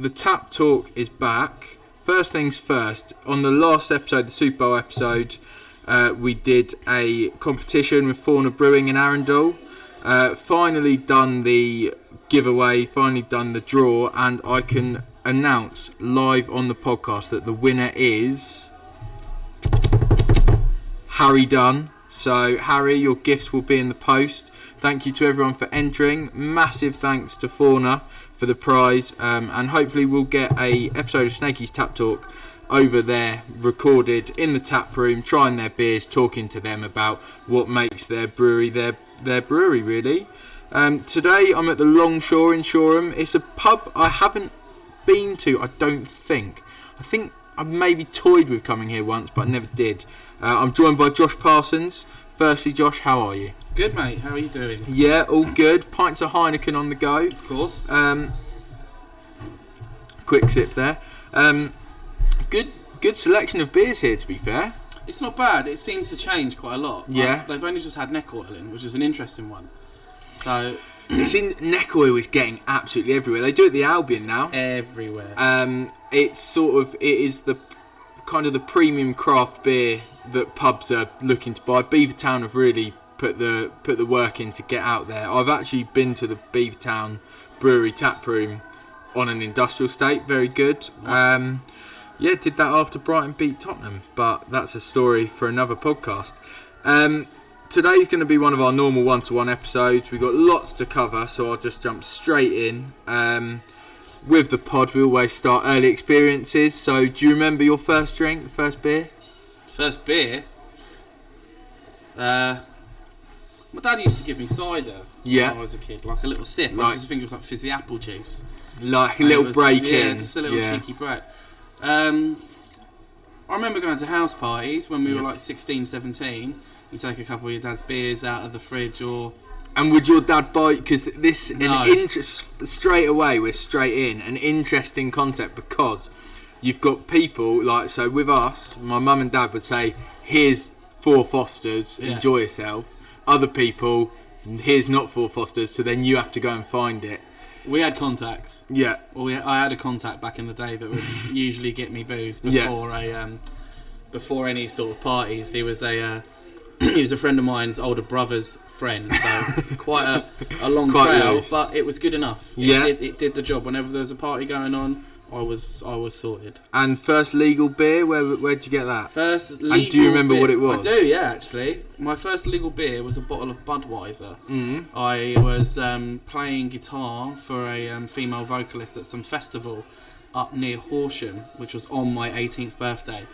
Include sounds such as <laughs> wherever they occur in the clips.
the Tap Talk is back. First things first, on the last episode, the Super Bowl episode, uh, we did a competition with Fauna Brewing in Arundel. Uh, finally done the giveaway, finally done the draw, and I can announce live on the podcast that the winner is Harry Dunn. So, Harry, your gifts will be in the post. Thank you to everyone for entering. Massive thanks to Fauna for the prize, um, and hopefully we'll get a episode of Snakey's Tap Talk over there recorded in the tap room, trying their beers, talking to them about what makes their brewery their their brewery really. Um, today I'm at the Longshore in Shoreham. It's a pub I haven't been to. I don't think. I think I maybe toyed with coming here once, but I never did. Uh, I'm joined by Josh Parsons. Firstly, Josh, how are you? Good, mate. How are you doing? Yeah, all good. Pints of Heineken on the go. Of course. Um, quick sip there. Um, good, good selection of beers here. To be fair, It's not bad. It seems to change quite a lot. Yeah. Like, they've only just had neck oil in, which is an interesting one. So <clears throat> it's in neck oil is getting absolutely everywhere. They do it at the Albion now. everywhere. Um, it's sort of it is the kind of the premium craft beer that pubs are looking to buy. Beavertown have really put the put the work in to get out there. I've actually been to the Beavertown Brewery tap room on an industrial state. Very good. Um, yeah, did that after Brighton beat Tottenham, but that's a story for another podcast. Um, today's going to be one of our normal one-to-one episodes. We've got lots to cover, so I'll just jump straight in. Um, with the pod, we always start early experiences. So, do you remember your first drink, first beer? First beer. Uh, my dad used to give me cider Yeah. when I was a kid, like a little sip. I Right. used to think it was like fizzy apple juice. Like a And it little was- break yeah, in. just a little yeah. cheeky break. Um, I remember going to house parties when we were Yeah. like 16, 17. You take a couple of your dad's beers out of the fridge or And would your dad buy? Because this No. an interest straight away. We're straight in an interesting concept because you've got people like so with us. My mum and dad would say, "Here's four Fosters, Yeah. enjoy yourself." Other people, "Here's not four Fosters," so then you have to go and find it. we had contacts. Yeah, Well, we, I had a contact back in the day that would <laughs> usually get me booze Yeah. before a um, before any sort of parties. He was a uh, <clears throat> he was a friend of mine's older brother's friend, so <laughs> quite a, a long Quite trail, loose. but it was good enough. It Yeah. did, it did the job. Whenever there was a party going on, I was I was sorted. and first legal beer. Where where'd you get that? First, legal. And do you remember beer- what it was? I do, yeah. Actually, my first legal beer was a bottle of Budweiser. Mm. I was um, playing guitar for a um, female vocalist at some festival up near Horsham, which was on my 18th birthday.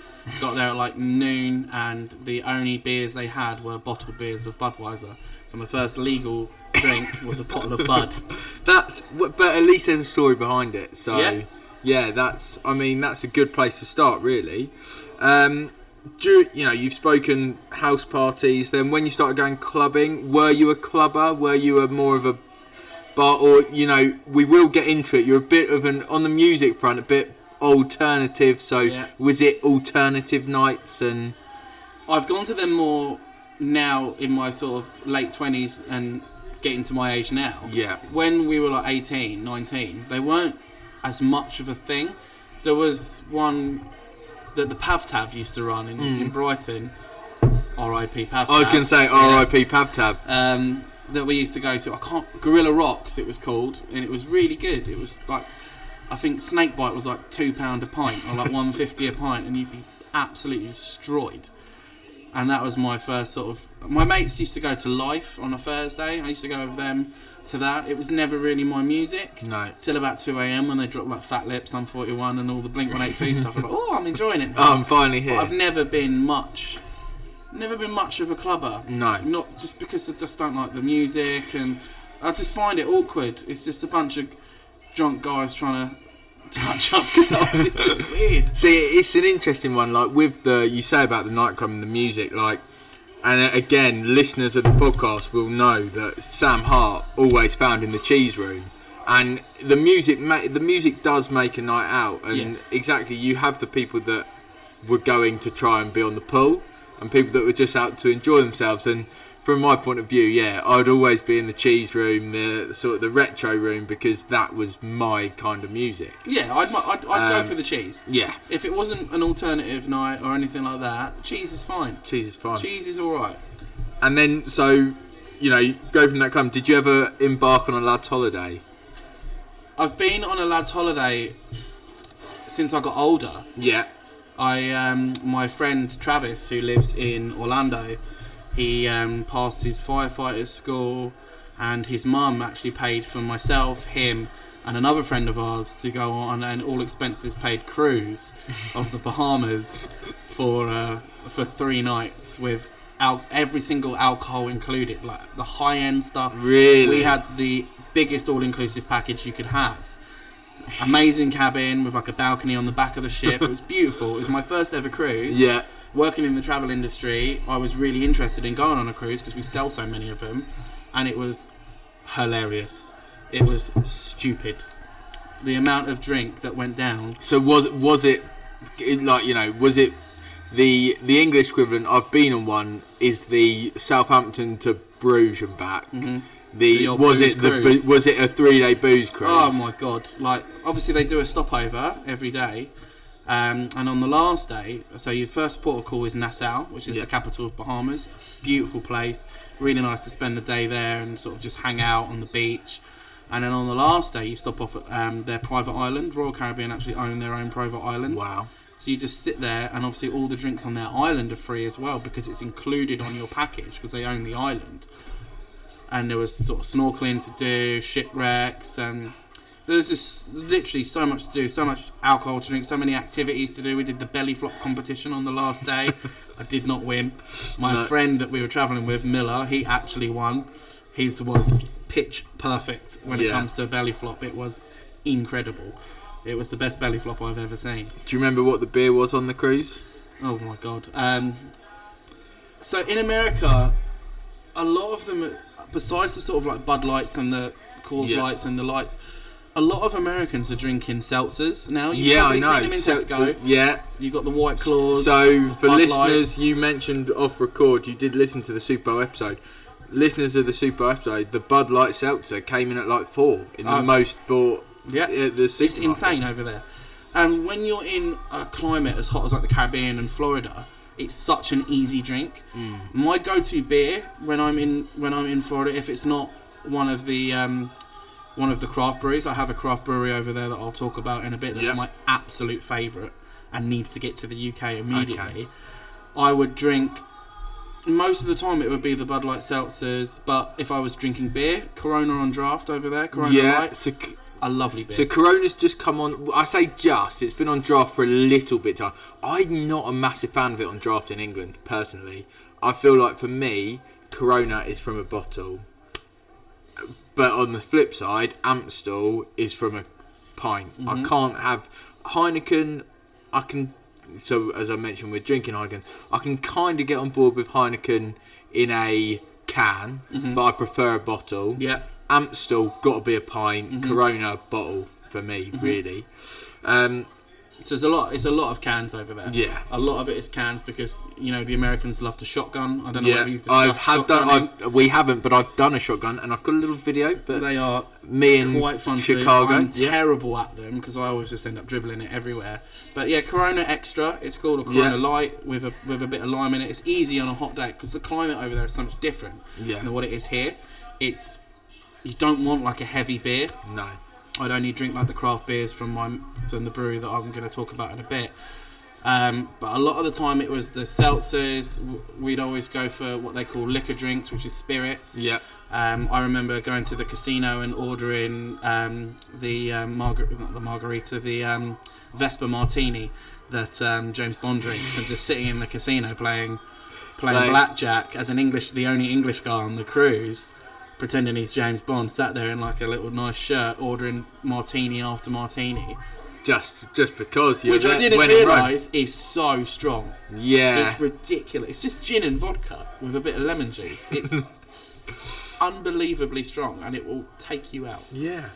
Got there at like noon, and the only beers they had were bottled beers of Budweiser. So my first legal drink was a bottle of Bud. <laughs> That's but at least there's a story behind it. So yeah, Yeah. that's I mean that's a good place to start really. Um, do you, know you've spoken house parties. Then when you started going clubbing, were you a clubber? Were you a more of a bar or you know we will get into it. You're a bit of an on the music front, a bit alternative. So Yeah. was it alternative nights and I've gone to them more now in my sort of late 20s and getting to my age now. yeah when we were like 18, 19, they weren't as much of a thing. There was one that the Pavtav used to run in, in Brighton. R.I.P. Pavtav. Hmm. I was going to say Yeah. R.I.P. Pavtav. Um, that we used to go to. I can't. Gorilla Rocks, it was called, and it was really good. It was like, I think Snakebite was like two pound a pint or like one fifty a pint, and you'd be absolutely destroyed. And that was my first sort of. My mates used to go to Life on a Thursday. I used to go with them to that. It was never really my music. No. Till about 2 a.m. when they dropped like Fat Lips, Sum 41, and all the Blink 182 <laughs> stuff. I'm like, oh, I'm enjoying it. Oh, I'm finally But here. I've never been much, never been much of a clubber. No. Not just because I just don't like the music, and I just find it awkward. It's just a bunch of drunk guys trying to <laughs> touch up girls. It's just weird. See, it's an interesting one. Like with the you say about the nightclub and the music, like, and uh, again, listeners of the podcast will know that Sam Hart always found in the cheese room, and the music, ma- the music does make a night out, and Yes. exactly, you have the people that were going to try and be on the pull, and people that were just out to enjoy themselves, and from my point of view, yeah, I'd always be in the cheese room, the sort of the retro room, because that was my kind of music. Yeah, I'd I'd, I'd Um, go for the cheese. Yeah, If it wasn't an alternative night or anything like that, cheese is fine. cheese is fine. Cheese is all right. And then, so you know, go from that come. Did you ever embark on a lad's holiday? I've been on a lad's holiday since I got older. Yeah, I um, my friend Travis, who lives in Orlando, he um, passed his firefighter school, and his mum actually paid for myself, him, and another friend of ours to go on an all expenses paid cruise <laughs> of the Bahamas for uh, for three nights with al- every single alcohol included, like the high end stuff. really. We had the biggest all inclusive package you could have. Amazing cabin with like a balcony on the back of the ship. It was beautiful. It was my first ever cruise. Yeah, Working in the travel industry, I was really interested in going on a cruise because we sell so many of them, and it was hilarious. It was stupid. The amount of drink that went down. So was was it like you know was it the the English equivalent? I've been on one. Is the Southampton to Bruges and back? Mhm. The, was it the cruise. was it a three day booze cruise? Oh my god! Like obviously they do a stopover every day, um, and on the last day, so your first port of call is Nassau, which is Yeah. the capital of Bahamas. Beautiful place, really nice to spend the day there and sort of just hang out on the beach. And then on the last day, you stop off at um, their private island. Royal Caribbean actually own their own private island. Wow. So you just sit there, and obviously all the drinks on their island are free as well because it's included on your package because they own the island. And there was sort of snorkeling to do, shipwrecks, and there's just literally so much to do, so much alcohol to drink, so many activities to do. We did the belly flop competition on the last day. <laughs> I did not win. My No. friend that we were travelling with, Miller, he actually won. His was pitch perfect when it comes to belly flop. It was incredible. It was the best belly flop I've ever seen. Do you remember what the beer was on the cruise? Oh my god. Um, so in America, a lot of them, besides the sort of like Bud Lights and the Coors Yeah. Lights and the lights, a lot of Americans are drinking seltzers now. You've yeah, I know. Seen them in Tesco. so- yeah. You got the White Claws. So for Bud listeners, you mentioned off record, you did listen to the Super Bowl episode. Listeners of the Super Bowl episode, the Bud Light Seltzer came in at like four in the Oh. most bought yeah, at the it's insane over there. And when you're in a climate as hot as like the Caribbean and Florida, it's such an easy drink. Mm. My go-to beer when I'm in when I'm in Florida, if it's not one of the um, one of the craft breweries, I have a craft brewery over there that I'll talk about in a bit. That's Yeah. my absolute favourite and needs to get to the UK immediately. I would drink. Most of the time, it would be the Bud Light seltzers, but if I was drinking beer, Corona on draft over there, Corona Yeah, Light, so, a lovely beer. so Corona's just come on. I say just, it's been on draft for a little bit time. I'm not a massive fan of it on draft in England, personally. I feel like for me, Corona is from a bottle. But on the flip side, Amstel is from a pint. I can't have Heineken. I can. So as I mentioned, we're drinking Heineken. I can kind of get on board with Heineken in a can, but I prefer a bottle. yeah. Amstel got to be a pint. Mm-hmm. Corona bottle for me, really. Um, So there's a lot. It's a lot of cans over there. Yeah. a lot of it is cans because you know the Americans love to shotgun. I don't know yeah, whether you've I have done. I've, we haven't, but I've done a shotgun, and I've got a little video. But They are me in quite fun Chicago. I'm yeah. terrible at them because I always just end up dribbling it everywhere. But yeah, Corona Extra. It's called a Corona Yeah. Light with a with a bit of lime in it. It's easy on a hot day because the climate over there is so much different Yeah. than what it is here. It's you don't want like a heavy beer. No. I'd only drink like the craft beers from my from the brewery that I'm going to talk about in a bit. Um, but a lot of the time it was the seltzers. We'd always go for what they call liquor drinks, which is spirits. Yeah. Um, I remember going to the casino and ordering um, the um, margar- not the margarita, the um, Vesper Martini that um, James Bond drinks, and just sitting in the casino playing playing Like- blackjack as an English, the only English guy on the cruise, pretending he's James Bond, sat there in like a little nice shirt, ordering martini after martini, Just just because you which I didn't realise is so strong. Yeah. It's ridiculous. It's just gin and vodka with a bit of lemon juice. It's <laughs> unbelievably strong, and it will take you out. Yeah.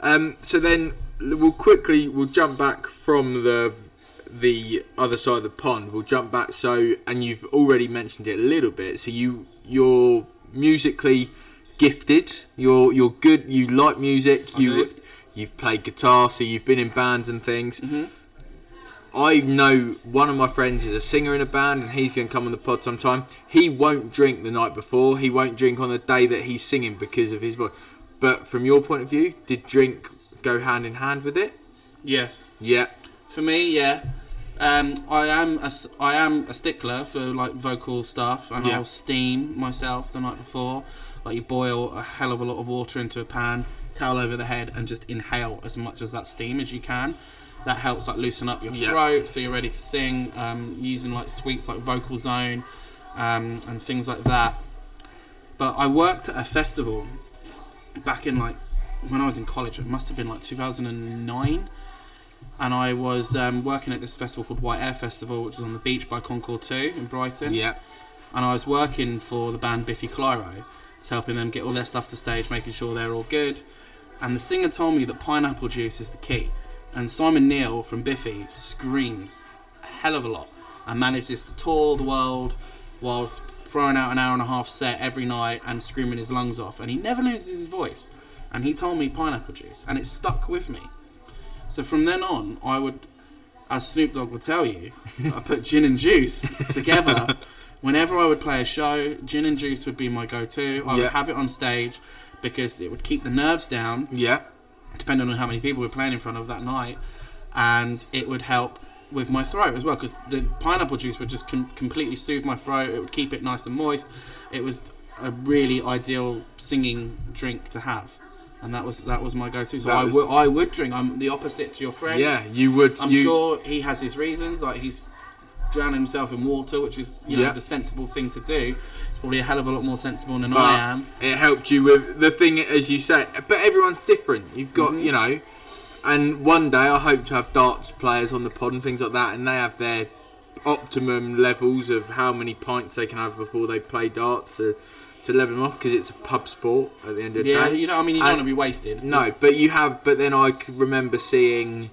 Um, so then we'll quickly we'll jump back from the the other side of the pond. We'll jump back. So and you've already mentioned it a little bit. So you you're musically gifted. You're you're good. You like music. I you do. you've played guitar, so you've been in bands and things. hmm I know one of my friends is a singer in a band, and he's going to come on the pod sometime. He won't drink the night before. He won't drink on the day that he's singing because of his voice. But from your point of view, did drink go hand in hand with it? Yes. Yeah. For me, yeah. Um, I am a, I am a stickler for like vocal stuff, and Yeah. I'll steam myself the night before. Like you boil a hell of a lot of water into a pan, towel over the head, and just inhale as much as that steam as you can. That helps like loosen up your Yeah. throat, so you're ready to sing. Um, using like sweets like Vocalzone, um, and things like that. But I worked at a festival back in like when I was in college. It must have been like 2009 and I was um, working at this festival called White Air Festival, which is on the beach by Concorde 2 in Brighton. Yeah. And I was working for the band Biffy Clyro, to helping them get all their stuff to stage, making sure they're all good. And the singer told me that pineapple juice is the key. And Simon Neil from Biffy screams a hell of a lot and manages to tour the world whilst throwing out an hour and a half set every night and screaming his lungs off. And he never loses his voice. And he told me pineapple juice, and it stuck with me. So from then on, I would, as Snoop Dogg would tell you, <laughs> I put gin and juice together. Whenever I would play a show, gin and juice would be my go-to. I Yeah. would have it on stage because it would keep the nerves down, Yeah. depending on how many people we're playing in front of that night, and it would help with my throat as well because the pineapple juice would just com- completely soothe my throat. It would keep it nice and moist. It was a really ideal singing drink to have. And that was that was my go-to. So That I was- would I would drink. I'm the opposite to your friend. Yeah. You would. I'm you, sure he has his reasons. Like he's drowning himself in water, which is you know Yeah. the sensible thing to do. It's probably a hell of a lot more sensible than But I am. It helped you with the thing, as you say. But everyone's different. You've got, Mhm. you know, and one day I hope to have darts players on the pod and things like that, and they have their optimum levels of how many pints they can have before they play darts to, to level them off because it's a pub sport at the end of the Yeah, day. you know, I mean, you don't want to be wasted. No, It's- but you have. But then I remember seeing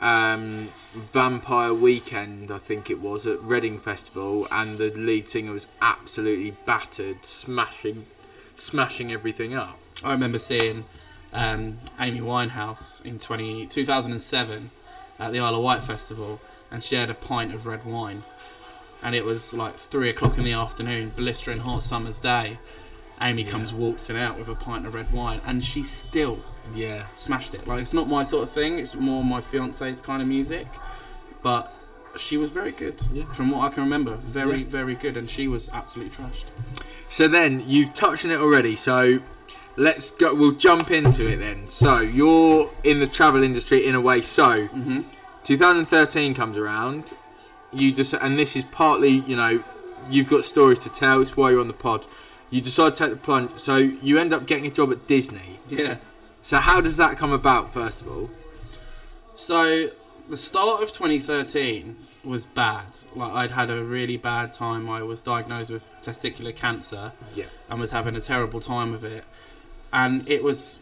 um, Vampire Weekend, I think it was at Reading Festival, and the lead singer was absolutely battered, smashing, smashing everything up. I remember seeing um, Amy Winehouse in 20, 2007 at the Isle of Wight festival, and she had a pint of red wine, and it was like three o'clock in the afternoon, blistering hot summer's day. Amy Yeah. comes waltzing out with a pint of red wine, and she still Yeah, smashed it. Like it's not my sort of thing. It's more my fiance's kind of music, but she was very good. Yeah. From what I can remember, very Yeah. very good, and she was absolutely trashed. So then you've touched on it already. So let's go. We'll jump into it then. So you're in the travel industry in a way. So hmm 2013 comes around. You just and this is partly you know you've got stories to tell. It's why you're on the pod. You decide to take the plunge. So you end up getting a job at Disney. Yeah. So how does that come about? First of all, So the start of 2013 was bad. Like I'd had a really bad time. I was diagnosed with testicular cancer yeah, and was having a terrible time of it. And it was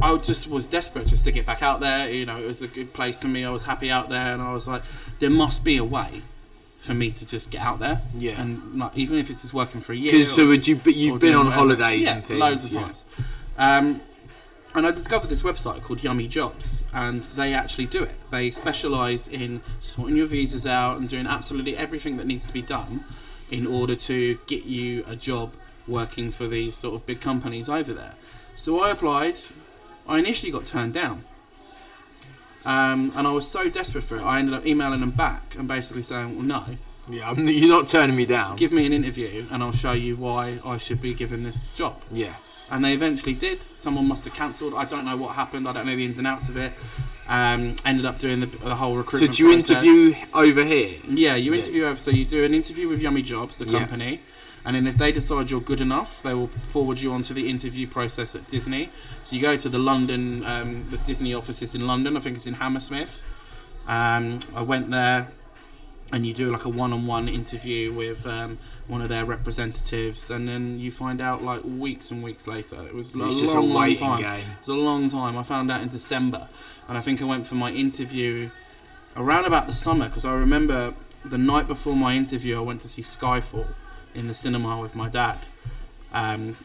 I just was desperate just to get back out there. You know, it was a good place for me. I was happy out there, and I was like, there must be a way for me to just get out there. Yeah. And like, even if it's just working for a year. because so would you? But you've been on whatever. holidays yeah, and things. loads of yeah. times. Um, and I discovered this website called Yummy Jobs, and they actually do it. They specialise in sorting your visas out and doing absolutely everything that needs to be done in order to get you a job working for these sort of big companies over there. So I applied. I initially got turned down. Um, and I was so desperate for it, I ended up emailing them back and basically saying, well, no, Yeah, I'm, you're not turning me down. give me an interview and I'll show you why I should be given this job yeah, and they eventually did. Someone must have cancelled. I don't know what happened. I don't know the ins and outs of it. Um, ended up doing the, the whole so recruitment. do you process. interview over here? Yeah, you Yeah. interview. over So you do an interview with Yummy Jobs, the Yeah. And then if they decide you're good enough, they will forward you onto the interview process at Disney. So you go to the London, um, the Disney offices in London. I think it's in Hammersmith. Um, I went there, and you do like a one-on-one interview with um, one of their representatives, and then you find out like weeks and weeks later. It was a long, a long waiting time. game. It was a long time. I found out in December, and I think I went for my interview around about the summer because I remember the night before my interview, I went to see Skyfall in the cinema with my dad. Um,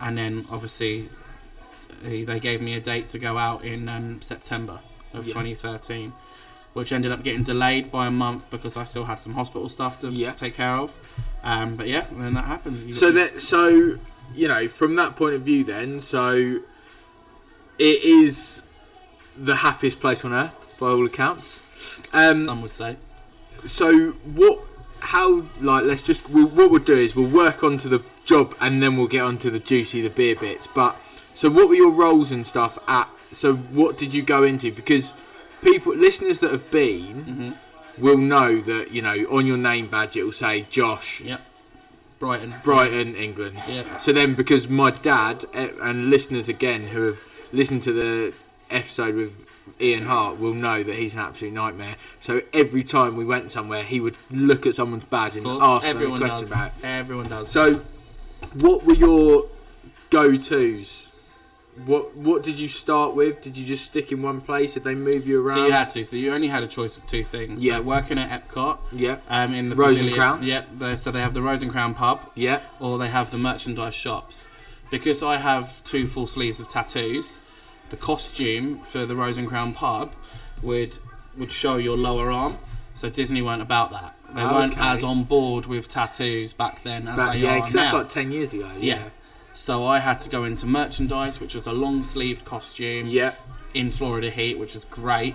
and then obviously they gave me a date to go out in um, September of Yeah. 2013, which ended up getting delayed by a month because I still had some hospital stuff to Yeah. take care of. Um, but yeah, then that happened. You- So that so you know from that point of view, then so it is the happiest place on earth by all accounts. Um, some would say. so what? How like let's just we, what we'll do is we'll work onto the job and then we'll get onto the juicy the beer bits. But so what were your roles and stuff at? So what did you go into? Because people listeners that have been hmm will know that you know on your name badge it will say Josh Yep. Brighton. Brighton England. Yeah. So then, because my dad eh, and listeners again who have listened to the episode with Ian Hart will know that he's an absolute nightmare. So every time we went somewhere, he would look at someone's badge and ask them a question does. about it. Everyone does. So, what were your go-tos? What What did you start with? Did you just stick in one place? Did they move you around? So you had to. So you only had a choice of two things. Yeah. So working at Epcot, yeah, um, in the Rose and pavilion- Crown? Yep. they- so they have the Rose and Crown pub, yeah, or they have the merchandise shops. Because I have two full sleeves of tattoos, the costume for the Rose and Crown pub would would show your lower arm. So Disney weren't about that. They weren't Okay. as on board with tattoos back then as But, they yeah, are because that's like ten years ago. yeah. So I had to go into merchandise, which was a long sleeved costume yeah, in Florida heat, which was great,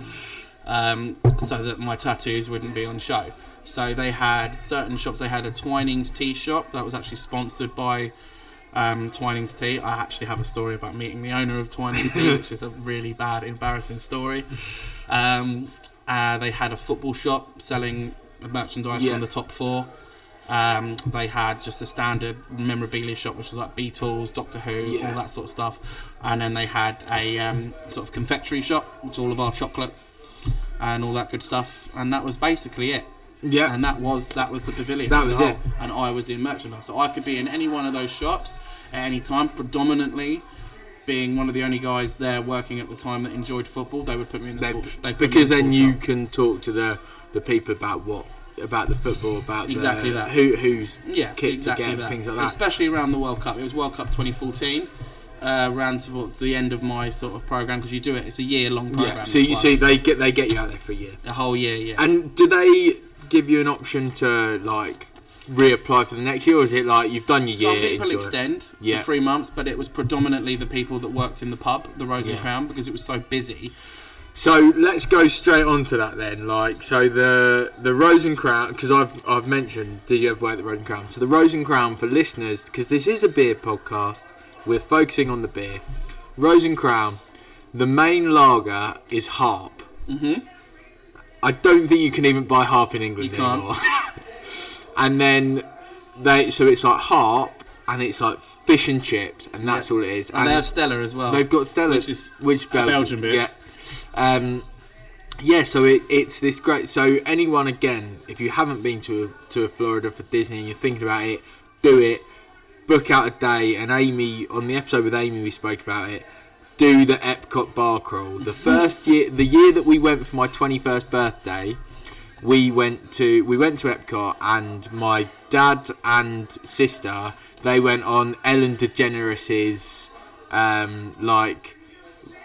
um, so that my tattoos wouldn't be on show. So they had certain shops. They had a Twinings tea shop that was actually sponsored by um, Twinings tea. I actually have a story about meeting the owner of Twinings <laughs> tea, which is a really bad, embarrassing story. Um, uh, they had a football shop selling merchandise Yeah. from the top four. Um, they had just a standard memorabilia shop, which was like Beatles, Doctor Who, Yeah. all that sort of stuff. And then they had a um, sort of confectionery shop, which was all of our chocolate and all that good stuff. And that was basically it. Yeah. And that was that was the pavilion. That was it. And I was in merchandise, so I could be in any one of those shops at any time. Predominantly, being one of the only guys there working at the time that enjoyed football, they would put me in the They- sports. They because the then you shop. can talk to the the people about what about the football about Exactly the, that. who who's yeah, kit exactly that. things like that. Especially around the World Cup. It was World Cup 2014. Uh, around towards the end of my sort of program because you do it. It's a year long program. yeah. So you well. see they get they get you out there for a year. a whole year. Yeah. And do they give you an option to like reapply for the next year, or is it like you've done your Some year? people enjoy it? extend Yeah. for three months, but it was predominantly the people that worked in the pub, the Rose and Yeah. Crown, because it was so busy. So let's go straight on to that then. Like, so the the Rose and Crown, because I've I've mentioned, did you ever work at the Rose and Crown? So the Rose and Crown for listeners, because this is a beer podcast, we're focusing on the beer. Rose and Crown, the main lager is Harp. Mm-hmm. I don't think you can even buy Harp in England You can't. anymore. <laughs> and then they, so it's like Harp, and it's like fish and chips, and that's all it is. And, they have Stella as well. They've got Stella, which is which Belgium, Belgian beer. Yeah, um, yeah. So it, it's this great. So anyone again, if you haven't been to to Florida for Disney and you're thinking about it, do it. Book out a day. And Amy on the episode with Amy, we spoke about it. Do the Epcot bar crawl. The first year, the year that we went for my 21st birthday, we went to we went to Epcot and my dad and sister they went on Ellen DeGeneres's um, like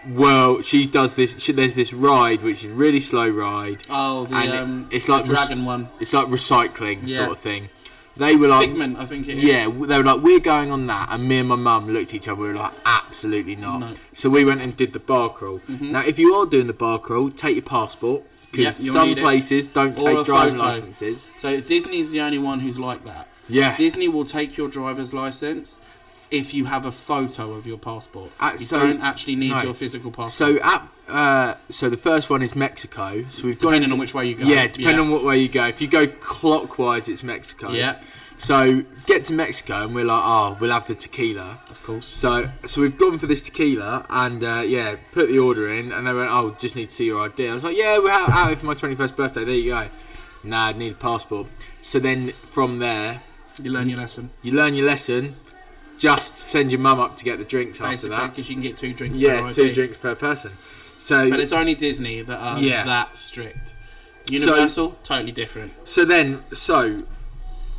well she does this she, there's this ride which is really slow ride oh, the and it- um, it's like rec- dragon one. it's like recycling Yeah. sort of thing they were like Figment, I think it is. yeah, they were like, we're going on that, and me and my mum looked at each other. We were like, absolutely not. No. So we went and did the bar crawl. Now, if you are doing the bar crawl, take your passport Mm-hmm. Yep, because some need it. places don't Or take driving licenses. So Disney's the only one who's like that. Yeah, Disney will take your driver's license if you have a photo of your passport. Uh, you so- don't actually need no. your physical passport. So at uh, so the first one is Mexico. So we've gone depending into, on which way you go. yeah, depending on what way you go. If you go clockwise, it's Mexico. Yeah, So get to Mexico, and we're like, oh, we'll have the tequila. of course. So, so we've gone for this tequila, and uh, yeah, put the order in, and they went, "Oh, just need to see your ID." I was like, "Yeah, we're out, out for my twenty-first birthday. There you go." Nah, I need a passport. So then from there, You learn your lesson. you learn your lesson. Just send your mum up to get the drinks after Basically, that. because you can get two drinks per Yeah, two ID. drinks per person. So, But it's only Disney that are Yeah. that strict. Universal, totally different. so then, so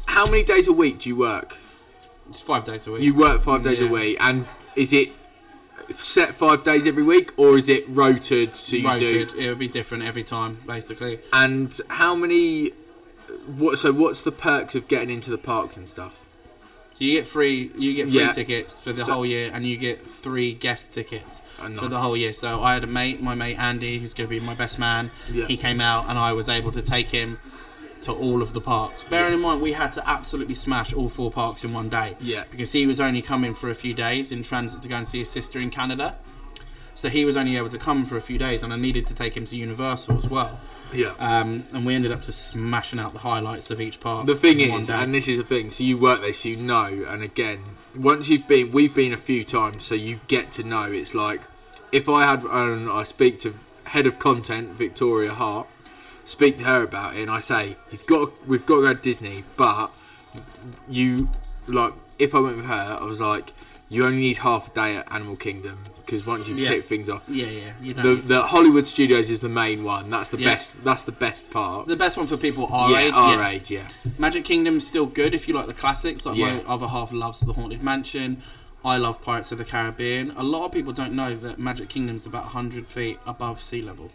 how many days a week do you work? It's five days a week. You work five days a Yeah. week, and is it set five days every week, or is it rotated? So you rotated. do. It would be different every time, basically. And how many? What? So what's the perks of getting into the parks and stuff? You get free. You get free Yeah. tickets for the So- whole year, and you get three guest tickets Oh, for the whole year. So I had a mate, my mate Andy, who's going to be my best man. Yeah. He came out, and I was able to take him to all of the parks. Bearing in mind, we had to absolutely smash all four parks in one day. Yeah. Because he was only coming for a few days in transit to go and see his sister in Canada. So he was only able to come for a few days, and I needed to take him to Universal as well. Yeah. Um, and we ended up just smashing out the highlights of each park. The thing is, day. and this is the thing, so you work there, so you know, and again, once you've been, we've been a few times, so you get to know. It's like, if I had, and I speak to head of content, Victoria Hart, speak to her about it, and I say, you've got, we've got to go to Disney, but you, like, if I went with her, I was like, you only need half a day at Animal Kingdom, because once you've Yeah. ticked things off, yeah, yeah, you know. the, the Hollywood Studios is the main one. That's the Yeah. best. That's the best part. The best one for people our yeah, age. our yeah. age. Yeah. Magic Kingdom's still good if you like the classics. Like Yeah. my other half loves the Haunted Mansion. I love Pirates of the Caribbean. A lot of people don't know that Magic Kingdom's about 100 feet above sea level.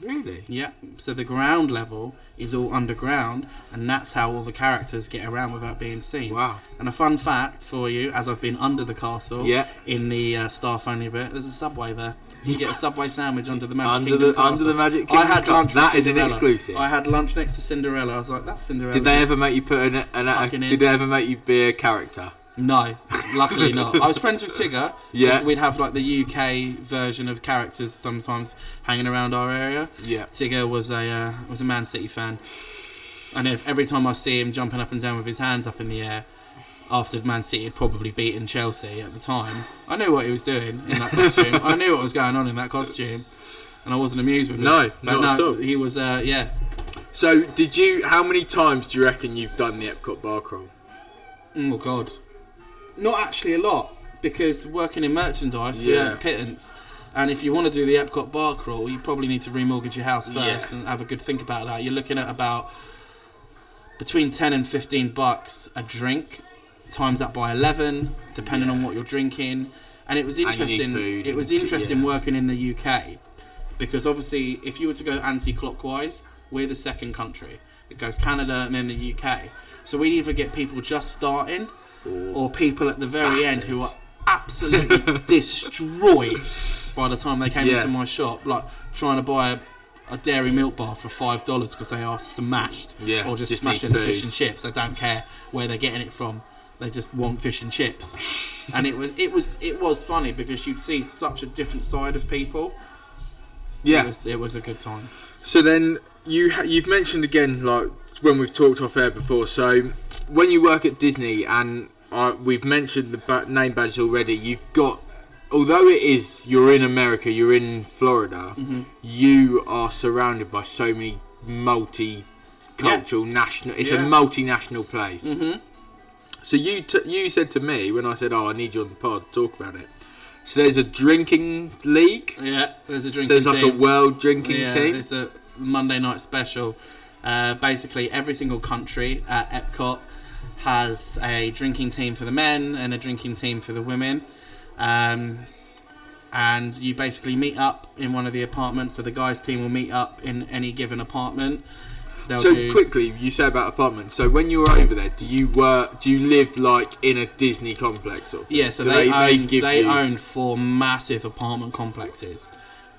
Really. Yeah. So the ground level is all underground, and that's how all the characters get around without being seen. Wow. And a fun fact for you, as I've been under the castle, Yeah. in the uh, staff only bit, there's a subway there. You get a subway sandwich under the Magic Under Kingdom the- under the Magic I Kingdom had lunch. that is an exclusive. I had lunch next to Cinderella. I was like, that's Cinderella. Did they ever make you put an, an, a, Tucking in. Did they ever make you be a character? No, luckily not. I was friends with Tigger. Yeah. We'd have like the UK version of characters sometimes hanging around our area. Yeah. Tigger was a uh, was a Man City fan, and if, every time I see him jumping up and down with his hands up in the air, after Man City had probably beaten Chelsea at the time, I knew what he was doing in that costume. I knew what was going on in that costume, and I wasn't amused with it. No, but not no, at all. he was. Uh, yeah, So, did you? How many times do you reckon you've done the Epcot bar crawl? Oh god, not actually a lot because working in merchandise, we Yeah. earn pittance. And if you want to do the Epcot bar crawl, you probably need to remortgage your house first Yeah. and have a good think about that. You're looking at about between ten and fifteen bucks a drink, times that by eleven, depending on what you're drinking. And it was interesting. It was interesting yeah. working in the UK because obviously, if you were to go anti-clockwise, we're the second country. It goes Canada and then the UK. So we'd either get people just starting or people at the very end who are absolutely <laughs> destroyed by the time they came Yeah. into my shop, like trying to buy a, a dairy milk bar for five dollars because they are smashed, Yeah, or just, just smashing the fish and chips. They don't care where they're getting it from. They just want fish and chips, and it was it was it was funny because you'd see such a different side of people. It Yeah. was, it was a good time. So then you ha- you've mentioned again like when we've talked off air before. So when you work at Disney and uh, we've mentioned the ba- name badge already, you've got. Although it is you're in America, you're in Florida, Mm-hmm. you are surrounded by so many multi-cultural national. It's Yeah. a multinational place. Mm-hmm. So you t- you said to me when I said, "Oh, I need you on the pod, talk about it." So there's a drinking league. Yeah, there's a drinking. So there's like a world drinking yeah, team. It's a Monday night special. Uh, basically, every single country at Epcot has a drinking team for the men and a drinking team for the women. Um, and you basically meet up in one of the apartments. So the guys' team will meet up in any given apartment. They'll So do, quickly, you say about apartments. So when you're over there, do you work? Do you live like in a Disney complex? Sort of? Yeah, so Do they, own, give they you- own four massive apartment complexes.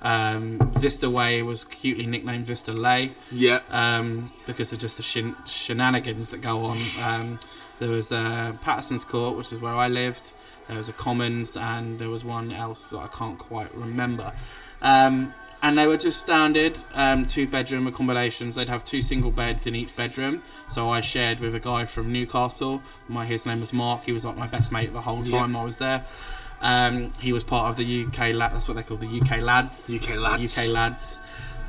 Um, Vista Way was cutely nicknamed Vista Lay. Yeah, um, because of just the shen- shenanigans that go on. Um, there was uh, Patterson's Court, which is where I lived. There was a Commons, and there was one else that I can't quite remember. Um, and they were just standard um, two bedroom accommodations. They'd have two single beds in each bedroom. So I shared with a guy from Newcastle. My his name was Mark. He was like my best mate the whole Yeah. time I was there. Um, he was part of the UK lad. That's what they call the UK lads. UK lads. UK lads.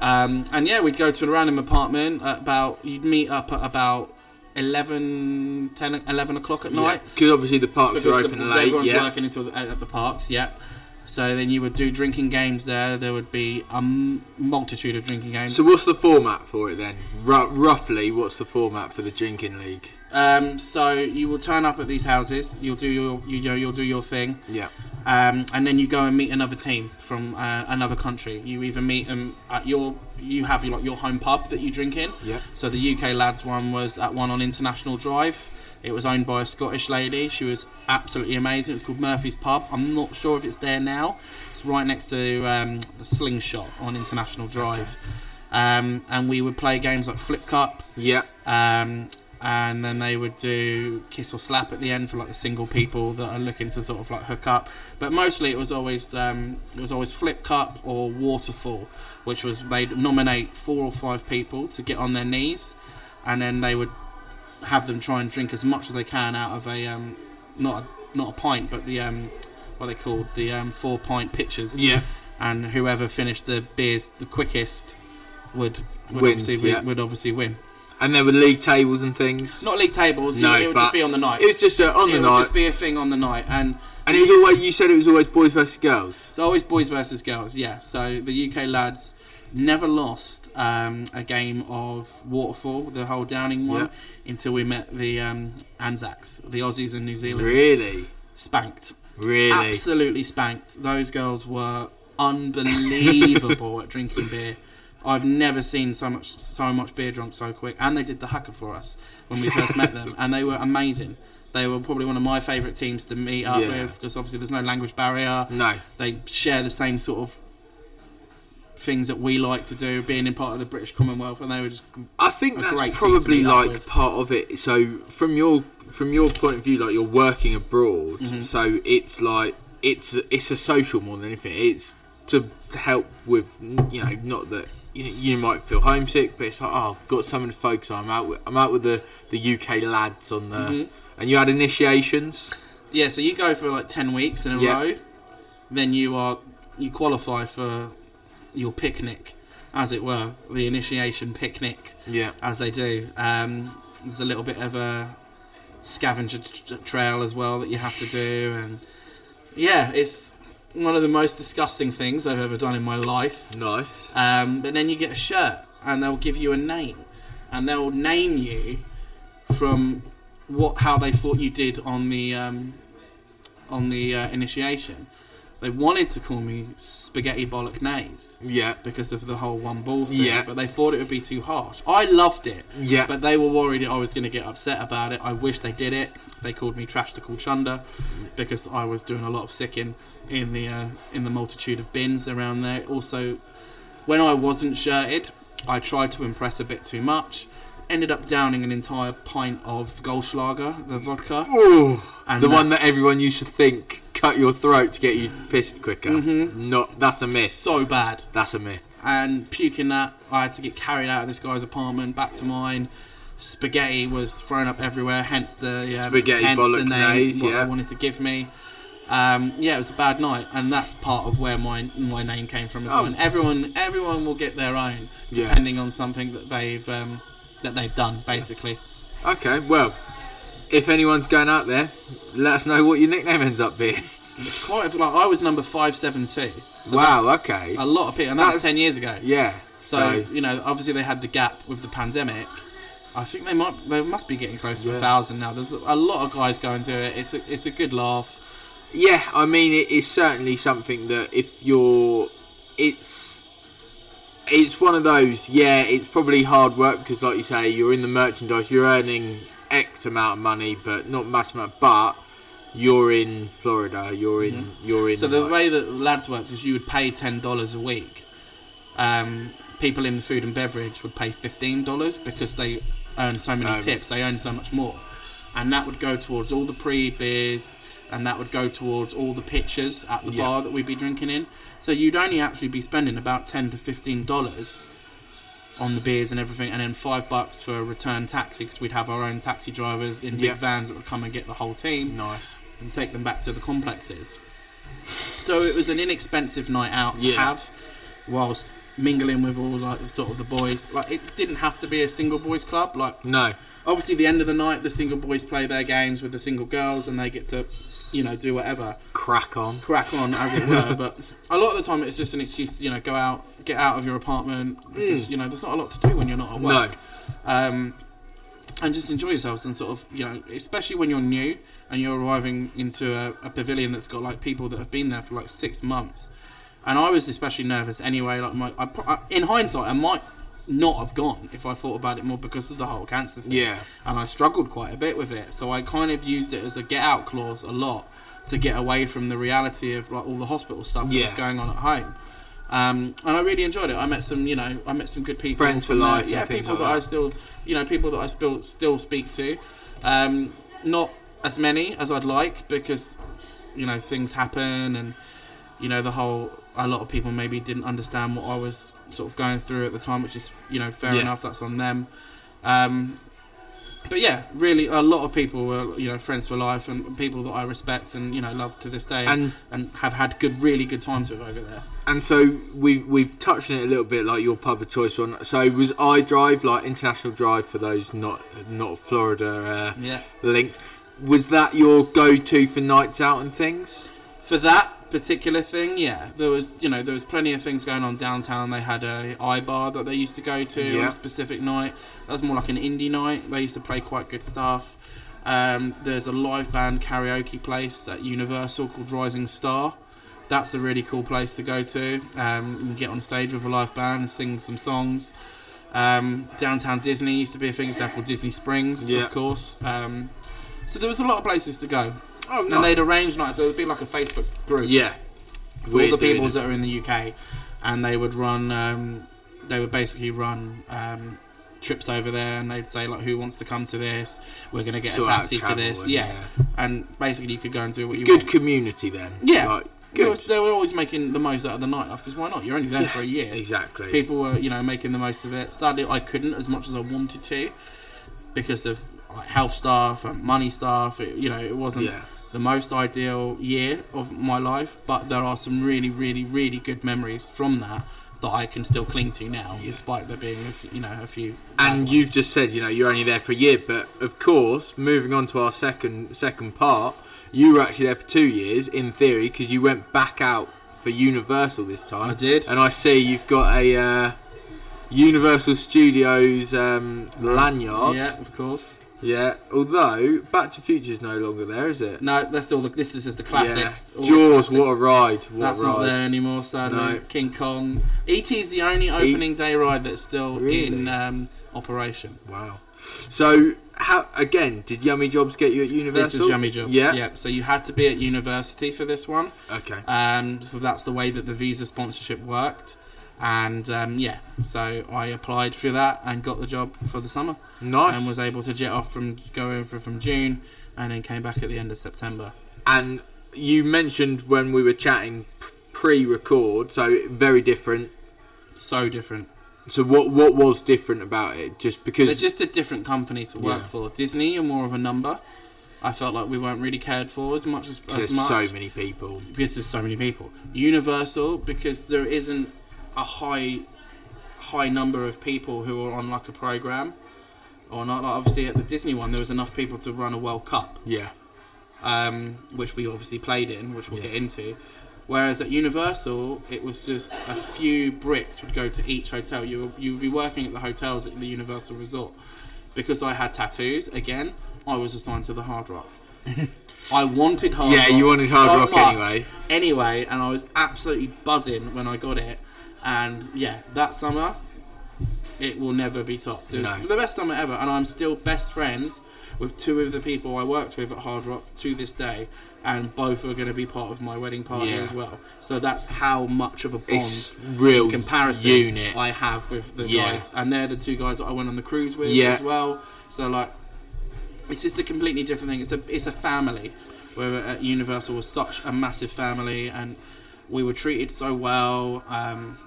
Um, and yeah, we'd go to a random apartment at about, you'd meet up at about 11, 10, 11 o'clock at night. because obviously the parks Because are open because late. everyone's Yeah, working until the, at the parks, yep. So then you would do drinking games there. There would be a m- multitude of drinking games. So what's the format for it then? Ru- roughly, what's the format for the drinking league? Um, so you will turn up at these houses. You'll do your you know you'll do your thing, Yeah. um, and then you go and meet another team from uh, another country. You either meet them at your you have your, like your home pub that you drink in. Yeah. So the UK lads one was at one on International Drive. It was owned by a Scottish lady. She was absolutely amazing. It's called Murphy's Pub. I'm not sure if it's there now. It's right next to um, the Slingshot on International Drive. Um, and we would play games like Flip Cup, Yeah. um, and then they would do kiss or slap at the end for like the single people that are looking to sort of like hook up. But mostly it was always um, it was always flip cup or waterfall, which was they'd nominate four or five people to get on their knees, and then they would have them try and drink as much as they can out of a um, not a, not a pint, but the um, what they called the um, four pint pitchers Yeah. and whoever finished the beers the quickest would would Wins, obviously yeah. would obviously win. And there were league tables and things. Not league tables. No, it would but just be on the night. It was just uh, on it the would just be a thing on the night, and and it was always. You said it was always boys versus girls. it's always boys versus girls. Yeah. So the UK lads never lost um, a game of waterfall, the whole Downing one, until we met the um, Anzacs, the Aussies and New Zealand. Really, Spanked. really. Absolutely spanked. Those girls were unbelievable <laughs> at drinking beer. I've never seen so much so much beer drunk so quick. And they did the haka for us when we first met them, and they were amazing. They were probably one of my favourite teams to meet up Yeah. with because obviously there's no language barrier. No. They share the same sort of things that we like to do, being in part of the British Commonwealth, and they were just I think that's probably like part of it. So from your from your point of view, like you're working abroad, Mm-hmm. so it's like it's it's a social more than anything. It's to, to help with you know not that you know, you might feel homesick, but it's like oh I've got something to focus on. I'm out with I'm out with the the UK lads on the Mhm. and you had initiations. yeah. So you go for like ten weeks in a Yeah. row, then you are you qualify for your picnic, as it were, the initiation picnic. Yeah. as they do. Um, there's a little bit of a scavenger t- trail as well that you have to do, and yeah, it's one of the most disgusting things I've ever done in my life. Nice. Um, but then you get a shirt, and they'll give you a name, and they'll name you from what how they thought you did on the um, on the uh, initiation. They wanted to call me Spaghetti Bollock Bolognese Yeah. because of the whole one ball thing, Yeah. but they thought it would be too harsh. I loved it, Yeah. but they were worried I was going to get upset about it. I wish they did it. They called me Trash to Call Chunder because I was doing a lot of sicking in the uh, in the multitude of bins around there. Also, when I wasn't shirted, I tried to impress a bit too much. Ended up downing an entire pint of Goldschlager, the vodka. Ooh, And the that- one that everyone used to think cut your throat to get you pissed quicker. Mhm. Not that's a myth. So bad. That's a myth. and puking that I had to get carried out of this guy's apartment back to mine. Spaghetti was thrown up everywhere, hence the yeah, Spaghetti hence the name bolognese, what yeah. they wanted to give me. Um, yeah, it was a bad night, and that's part of where my my name came from as Oh. well. And everyone everyone will get their own Yeah. depending on something that they've um, that they've done, basically. Okay, well, if anyone's going out there, let us know what your nickname ends up being. It's quite like I was number five seven two. wow, okay. A lot of people, and that was That's- ten years ago. Yeah. So, So, you know, obviously they had the gap with the pandemic. I think they might they must be getting close to a thousand now. There's a lot of guys going to it. It's a, it's a good laugh. yeah, I mean, it is certainly something that if you're, it's, it's one of those. Yeah, it's probably hard work because, like you say, you're in the merchandise, you're earning X amount of money, but not much amount. But you're in Florida, you're in, you're in. Mm-hmm. So the like- way that lads worked is you would pay ten dollars a week. Um, people in the food and beverage would pay fifteen dollars because they earn so many Um, tips. They earn so much more, and that would go towards all the pre beers, and that would go towards all the pitchers at the Yeah. bar that we'd be drinking in. So you'd only actually be spending about ten to fifteen dollars on the beers and everything, and then five bucks for a return taxi because we'd have our own taxi drivers in big Yeah. vans that would come and get the whole team nice. and take them back to the complexes. So it was an inexpensive night out to Yeah. have, whilst mingling with all like sort of the boys. Like it didn't have to be a single boys club. Like No. Obviously, the end of the night, the single boys play their games with the single girls, and they get to you know, do whatever, Crack on. crack on as it were. But a lot of the time, it's just an excuse to you know go out, get out of your apartment because you know there's not a lot to do when you're not at No. work. Um, and just enjoy yourselves and sort of you know especially when you're new and you're arriving into a, a pavilion that's got like people that have been there for like six months and i was especially nervous anyway like my I, I- in hindsight i might not have gone if i thought about it more because of the whole cancer thing Yeah. and i struggled quite a bit with it so i kind of used it as a get out clause a lot to get away from the reality of like all the hospital stuff that Yeah. was going on at home um, and I really enjoyed it. I met some, you know, I met some good people. Friends for there. life Yeah, people like that I still, you know, people that I still still speak to. Um, not as many as I'd like because, you know, things happen and, you know, the whole. A lot of people maybe didn't understand what I was sort of going through at the time, which is, you know, fair Yeah. enough. That's on them. Um, but yeah, really, a lot of people were, you know, friends for life and people that I respect and you know love to this day, and, And have had good, really good times with over there. and so we've we've touched on it a little bit, like your pub of choice one. So was iDrive like international drive for those not not Florida uh, Yeah. linked? Was that your go-to for nights out and things? For that particular thing, yeah, there was you know there was plenty of things going on downtown. They had a iBar that they used to go to on a specific night. That was more like an indie night. They used to play quite good stuff. Um, there's a live band karaoke place at Universal called Rising Star. That's a really cool place to go to. Um, you can get on stage with a live band and sing some songs. Um, downtown Disney used to be a thing. It's now called Disney Springs, Yeah. of course. Um, so there was a lot of places to go. Oh, And they'd arrange nights. So it'd be like a Facebook group yeah. for all the people that are in the UK, and they would run. Um, they would basically run um, trips over there, and they'd say like, "Who wants to come to this? We're going to get Sort a out taxi to travel this." and, Yeah. and basically you could go and do what you Good want. community then. Yeah. Like, They good. were, they were always making the most out of the night off because why not? You're only there for a year. Exactly. People were, you know, making the most of it. Sadly, I couldn't as much as I wanted to because of like, health stuff and money stuff. It, you know, it wasn't Yeah. The most ideal year of my life, but there are some really, really, really good memories from that that I can still cling to now, despite there being, a few, you know, a few. And ones. you've just said, you know, you're only there for a year, but of course, moving on to our second second part, you were actually there for two years in theory because you went back out for Universal this time. I did. and I see you've got a uh, Universal Studios um, lanyard. Yeah, of course. Yeah. Although Back to Future's no longer there, is it? No, that's all. The, this is just the classics. Yeah. the Jaws, classics. what a ride! What That's a not there anymore, sadly. No. King Kong. ET is the only opening day ride that's still Really? in um, operation. Wow. So, how again? Did Yummy Jobs get you at Universal? This was Yummy Job. Yeah. Yep. So you had to be at university for this one. Okay. Um, so that's the way that the visa sponsorship worked. And um, yeah, so I applied for that and got the job for the summer Nice. and was able to jet off from go over from June and then came back at the end of September. And you mentioned when we were chatting pre-record, so very different. So different. So what what was different about it? Just They're just a different company to work Yeah. for. Disney you're more of a number. I felt like we weren't really cared for as much as, as there's much so many people. because there's so many people. Universal because there isn't a high high number of people who are on like a program or not. Like obviously at the Disney one there was enough people to run a World Cup, Yeah. um, which we obviously played in, which we'll Yeah. get into. Whereas at Universal, it was just a few bricks would go to each hotel. You would, you would be working at the hotels at the Universal Resort. Because I had tattoos, again, I was assigned to the Hard Rock. <laughs> I wanted Hard Yeah, Rock. you wanted Hard so Rock much anyway. Anyway, and I was absolutely buzzing when I got it. And yeah, that summer, it will never be topped. It was No. the best summer ever, and I'm still best friends with two of the people I worked with at Hard Rock to this day, and both are going to be part of my wedding party Yeah. as well. So that's how much of a bond It's real in comparison unit. I have with the Yeah. guys, and they're the two guys that I went on the cruise with Yeah. as well. So like, it's just a completely different thing. It's a it's a family. Where at Universal was such a massive family, and we were treated so well. Um,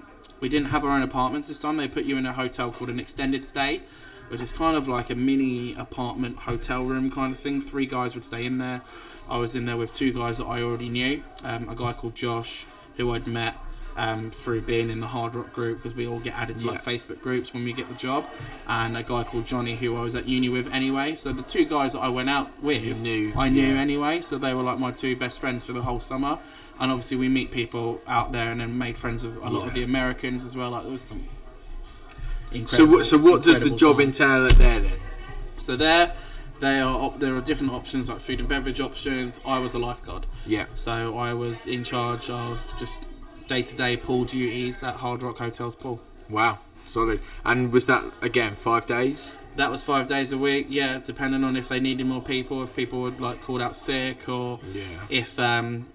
we didn't have our own apartments this time. They put you in a hotel called an extended stay, which is kind of like a mini apartment hotel room kind of thing. Three guys would stay in there. I was in there with two guys that I already knew. Um, a guy called Josh, who I'd met, um, through being in the Hard Rock group because we all get added to like Facebook groups when we get the job, and a guy called Johnny who I was at uni with anyway. So the two guys that I went out with, You knew, I knew yeah. anyway. So they were like my two best friends for the whole summer. And obviously we meet people out there, and then made friends with a lot of the Americans as well. Like there was some. So what? So what does the job times. entail at there then? So there, they are op- there are different options like food and beverage options. I was a lifeguard, Yeah. so I was in charge of just day to day pool duties at Hard Rock Hotels pool. Wow. Solid. And was that again five days? That was five days a week. Yeah, depending on if they needed more people, if people would like called out sick, or Yeah. if um,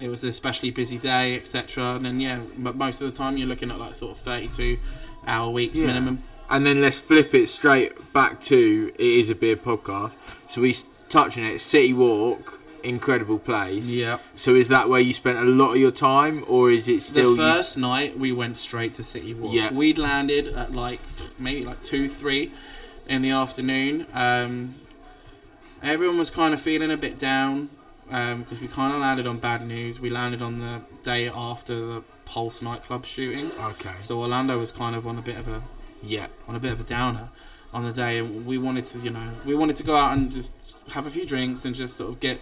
it was an especially busy day, etc. And then yeah, but most of the time you're looking at like sort of 32 hour weeks Yeah. minimum. And then let's flip it straight back to it is a beer podcast. So we s- touch on it. City Walk, incredible place. Yeah. So is that where you spent a lot of your time, or is it still? the you- first night we went straight to City Walk. Yeah. We'd landed at like maybe like two, three in the afternoon. Um, everyone was kind of feeling a bit down Um, because we kind of landed on bad news. We landed on the day after the Pulse nightclub shooting, okay. so Orlando was kind of on a bit of a Yeah. on a bit of a downer on the day and we wanted to you know we wanted to go out and just have a few drinks and just sort of get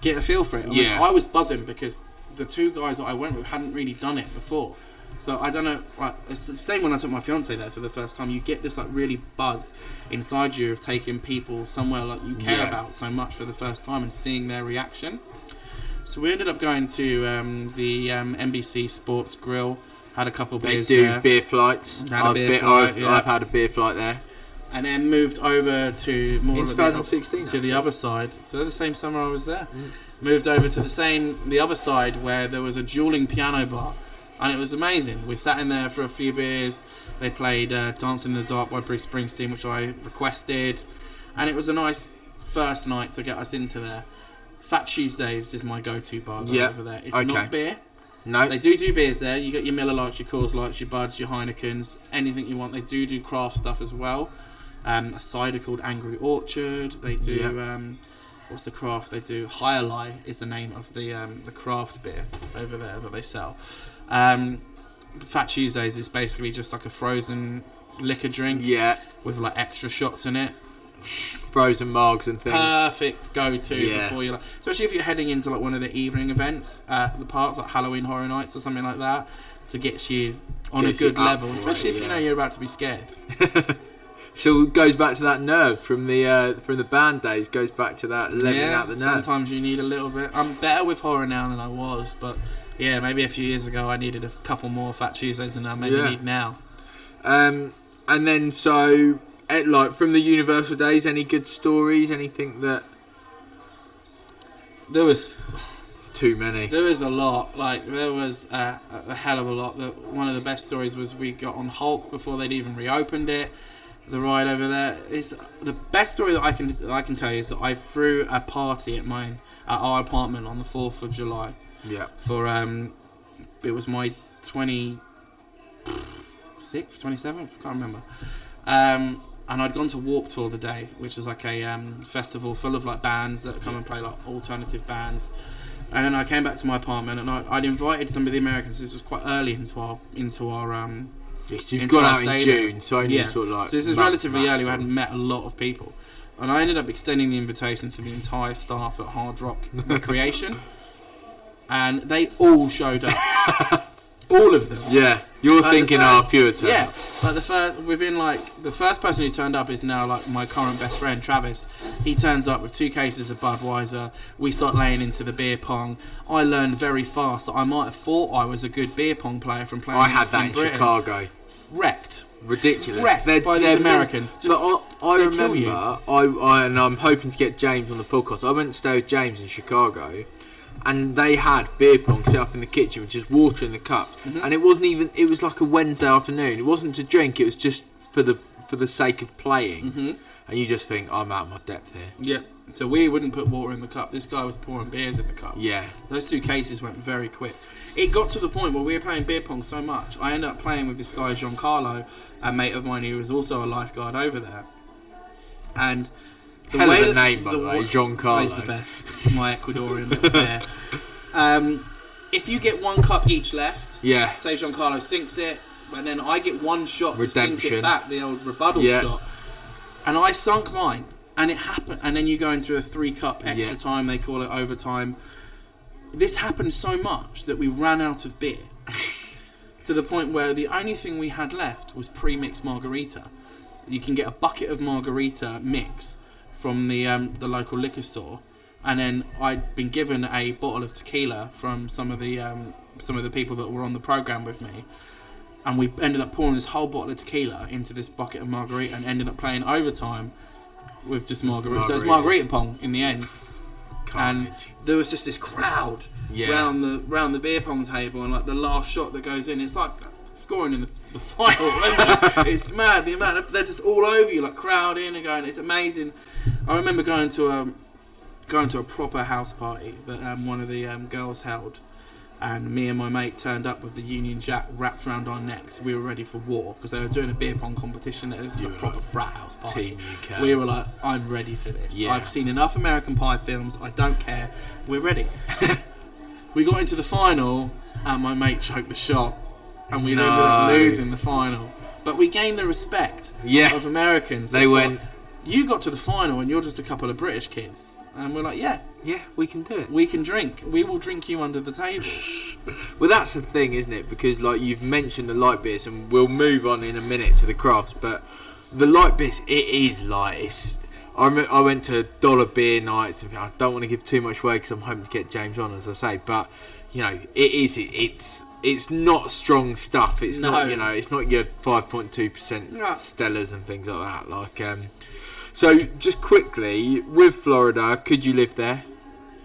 get a feel for it I, mean, Yeah. I was buzzing because the two guys that I went with hadn't really done it before so I don't know like it's the same when I took my fiance there for the first time you get this like really buzz inside you of taking people somewhere like you care Yeah. about so much for the first time and seeing their reaction so we ended up going to um, the um, NBC Sports Grill had a couple They beers do there beer flights. Had a I've, beer flight, I've, yeah. I've had a beer flight there. and then moved over to more In of the, 2016, to the other side. So the same summer I was there, Mm. moved over to the same the other side where there was a dueling piano bar, and it was amazing. We sat in there for a few beers. They played uh, "Dance in the Dark" by Bruce Springsteen, which I requested, and it was a nice first night to get us into there. Fat Tuesdays is my go-to bar Yeah, over there. It's okay. not beer. No. They do do beers there. You get your Miller Lites, your Coors Lights, your Buds, your Heinekens, anything you want. They do do craft stuff as well. Um, a cider called Angry Orchard. They do. Yeah. Um, what's the craft? They do Higher Lie is the name of the um, the craft beer over there that they sell. Um, Fat Tuesdays is basically just like a frozen liquor drink yeah. with like extra shots in it. Frozen mugs and things. Perfect go to Yeah. before you like, especially if you're heading into like one of the evening events at the parks, like Halloween Horror Nights or something like that, to get you on Gets a good level, for it, especially if you know you're about to be scared. <laughs> so it goes back to that nerves from the uh, from the band days. Goes back to that leveling yeah, out the nerves. sometimes you need a little bit. I'm better with horror now than I was, but yeah, maybe a few years ago I needed a couple more Fat Tuesdays than I maybe Yeah. need now. Um, and then so eh, like from the Universal days, any good stories? Anything that There was too many? There was a lot. Like there was a, a hell of a lot. The, one of the best stories was we got on Hulk before they'd even reopened it. The ride over there is the best story that I can that I can tell you is that I threw a party at mine at our apartment on the fourth of July Yeah. for um it was my twenty sixth, twenty seventh, I can't remember. Um and I'd gone to Warped Tour the day, which is like a um, festival full of like bands that come and play like alternative bands. And then I came back to my apartment and I, I'd invited some of the Americans. This was quite early into our into our um, Yes, you've our out in stadium. June, so only Yeah. sort of like. so this is relatively early. We hadn't met a lot of people, and I ended up extending the invitation to the entire staff at Hard Rock <laughs> Recreation, and they all showed up. <laughs> all of them. Yeah, you're Like, thinking, ah, first- oh, Puritan. Yeah, like the first within like the first person who turned up is now like my current best friend Travis. He turns up with two cases of Budweiser. We start laying into the beer pong. I learned very fast that I might have thought I was a good beer pong player from playing. I had that in Britain. Chicago. Wrecked. Ridiculous. Wrecked by these Americans. Just- but I, I remember. I, I and I'm hoping to get James on the podcast. I went to stay with James in Chicago, and they had beer pong set up in the kitchen with just water in the cups, Mm-hmm. and it wasn't even. It was like a Wednesday afternoon. It wasn't to drink. It was just for the for the sake of playing. Mm-hmm. And you just think, I'm out of my depth here. Yeah. So we wouldn't put water in the cup. This guy was pouring beers in the cups. Yeah. Those two cases went very quick. It got to the point where we were playing beer pong so much, I ended up playing with this guy, Giancarlo, a mate of mine who was also a lifeguard over there. And the Hell of a name, by the way, wa- Giancarlo. is the best. My Ecuadorian little bear. <laughs> Um, if you get one cup each left, Yeah. say Giancarlo sinks it, and then I get one shot to sink it back, the old rebuttal Yeah. shot, and I sunk mine, and it happened, and then you go into a three cup extra Yeah. time, they call it overtime. This happened so much that we ran out of beer. <laughs> to the point where the only thing we had left was pre-mixed margarita. You can get a bucket of margarita mix from the um, the local liquor store, and then I'd been given a bottle of tequila from some of the um, some of the people that were on the program with me, and we ended up pouring this whole bottle of tequila into this bucket of margarita, and ended up playing overtime with just margarita. So it's margarita pong in the end, and there was just this crowd Yeah. round the round the beer pong table, and like the last shot that goes in, it's like scoring in the, the final. it? <laughs> it's mad the amount of they're just all over you, like crowding and going. It's amazing. I remember going to a going to a proper house party that um, one of the um, girls held. And me and my mate turned up with the Union Jack wrapped around our necks. We were ready for war because they were doing a beer pong competition. It was a proper like, frat house party. Team UK. We were like, I'm ready for this. Yeah. I've seen enough American Pie films. I don't care. We're ready. <laughs> we got into the final, and my mate choked the shot, and we ended up losing the final. But we gained the respect Yeah. of Americans. They thought, went, You got to the final, and you're just a couple of British kids. And we're like, yeah, yeah, we can do it. we can drink. We will drink you under the table. <laughs> Well, that's the thing, isn't it? Because like you've mentioned the light beers, and we'll move on in a minute to the crafts. But the light beers, it is light. it's. I rem- I went to dollar beer nights. and I don't want to give too much away because I'm hoping to get James on, as I say. But you know, it is. It, it's it's not strong stuff. It's No. not you know. It's not your five point two percent No. Stellas and things like that. Like um. So just quickly with Florida, could you live there?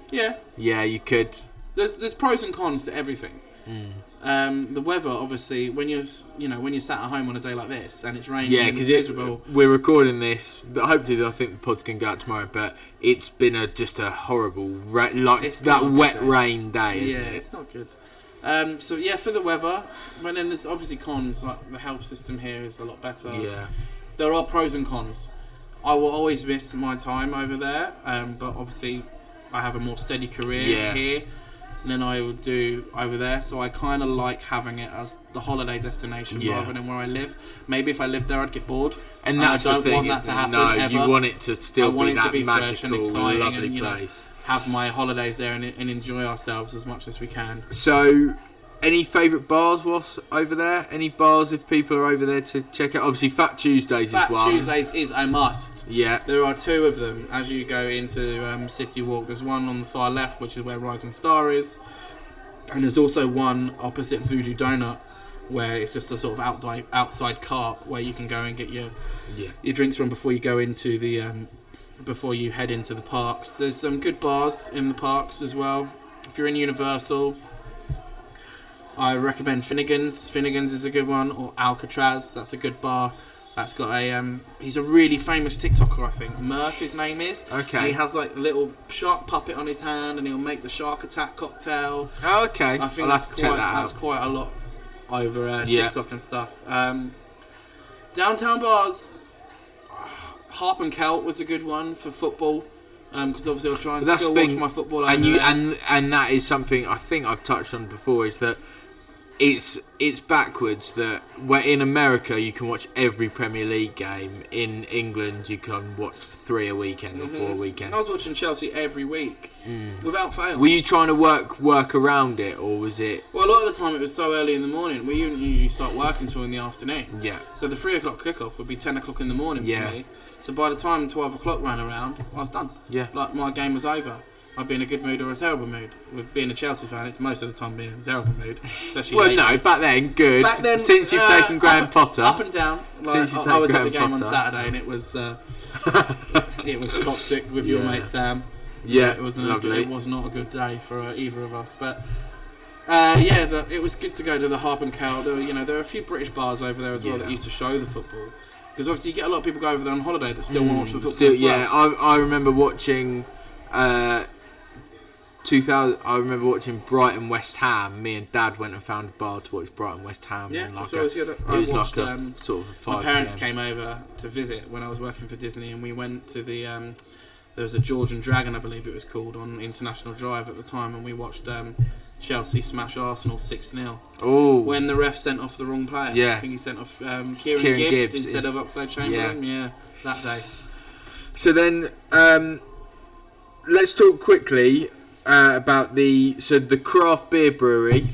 Yeah, Yeah, you could. there's there's pros and cons to everything. Hmm. Um, the weather, obviously, when you're you know when you're sat at home on a day like this and it's raining, Yeah, because we're recording this. But hopefully, I think the pod's can go out tomorrow. But it's been a just a horrible, ra- like It's that not a good wet day. rain day, yeah, isn't it? it's not good. Um, so yeah, for the weather, but then there's obviously cons. Like the health system here is a lot better. Yeah, there are pros and cons. I will always miss my time over there, um, but obviously I have a more steady career Yeah. here than I would do over there. So I kind of like having it as the holiday destination Yeah. rather than where I live. Maybe if I lived there, I'd get bored. and And I that's don't the thing. want that to happen no, ever. you want it to still I want be it to that be fresh and magical, exciting and, lovely know, place. Have my holidays there and, and enjoy ourselves as much as we can. So, any favourite bars was over there? Any bars if people are over there to check out? Obviously, Fat Tuesdays Fat is one. Tuesdays is a must. Yeah, There are two of them as you go into um, City Walk. There's one on the far left, which is where Rising Star is, and there's also one opposite Voodoo Donut, where it's just a sort of outside outside cart where you can go and get your yeah. your drinks from before you go into the um, before you head into the parks. There's some good bars in the parks as well. If you're in Universal, I recommend Finnegan's. Finnegan's is a good one, or Alcatraz. That's a good bar. That's got a um, he's a really famous TikToker, I think. Murph, his name is. Okay. And he has like a little shark puppet on his hand, and he'll make the shark attack cocktail. Oh, okay. I think I'll that's have to check quite that that's quite a lot over uh, Yeah. TikTok and stuff. Um, downtown bars, Harp and Celt was a good one for football because obviously I'll try and that's still the watch my football. and you there. and and that is something I think I've touched on before is that it's it's backwards that where in America you can watch every Premier League game in England you can watch three a weekend or four a Mhm. weekend. I was watching Chelsea every week without fail. Were you trying to work work around it or was it well, a lot of the time it was so early in the morning. We usually start working until in the afternoon. yeah So the three o'clock kickoff would be ten o'clock in the morning Yeah. for me. So by the time twelve o'clock ran around, I was done. yeah Like my game was over. I'd be in a good mood or a terrible mood. With being a Chelsea fan, it's most of the time being in a terrible mood. <laughs> Especially well no back then good Back then, since you've uh, taken Graham up, Potter up and down. Like, I, I was taken at the Graham game on Saturday, and it was uh, <laughs> it was toxic with your Yeah. mate Sam. yeah it wasn't. A, lovely it was not a good day for uh, either of us. But uh, yeah, the, it was good to go to the Harp and Cow. There were, you know, there are a few British bars over there as well that used to show the football. Because obviously you get a lot of people go over there on holiday that still want to watch the Mm, football. still- well. yeah I, I remember watching uh 2000 I remember watching Brighton West Ham me and dad went and found a bar to watch Brighton West Ham Yeah, and like so a, I was, yeah, it was watched, like a um, sort of a My parents PM. came over to visit when I was working for Disney, and we went to the. Um, there was a Georgian Dragon, I believe it was called, on International Drive at the time, and we watched um, Chelsea smash Arsenal six 0 Oh, when the ref sent off the wrong player. Yeah. I think he sent off um, Kieran, Kieran Gibbs, Gibbs instead of Oxlade Chamberlain. Yeah. that day. So then, um, let's talk quickly uh, about the so the craft beer brewery.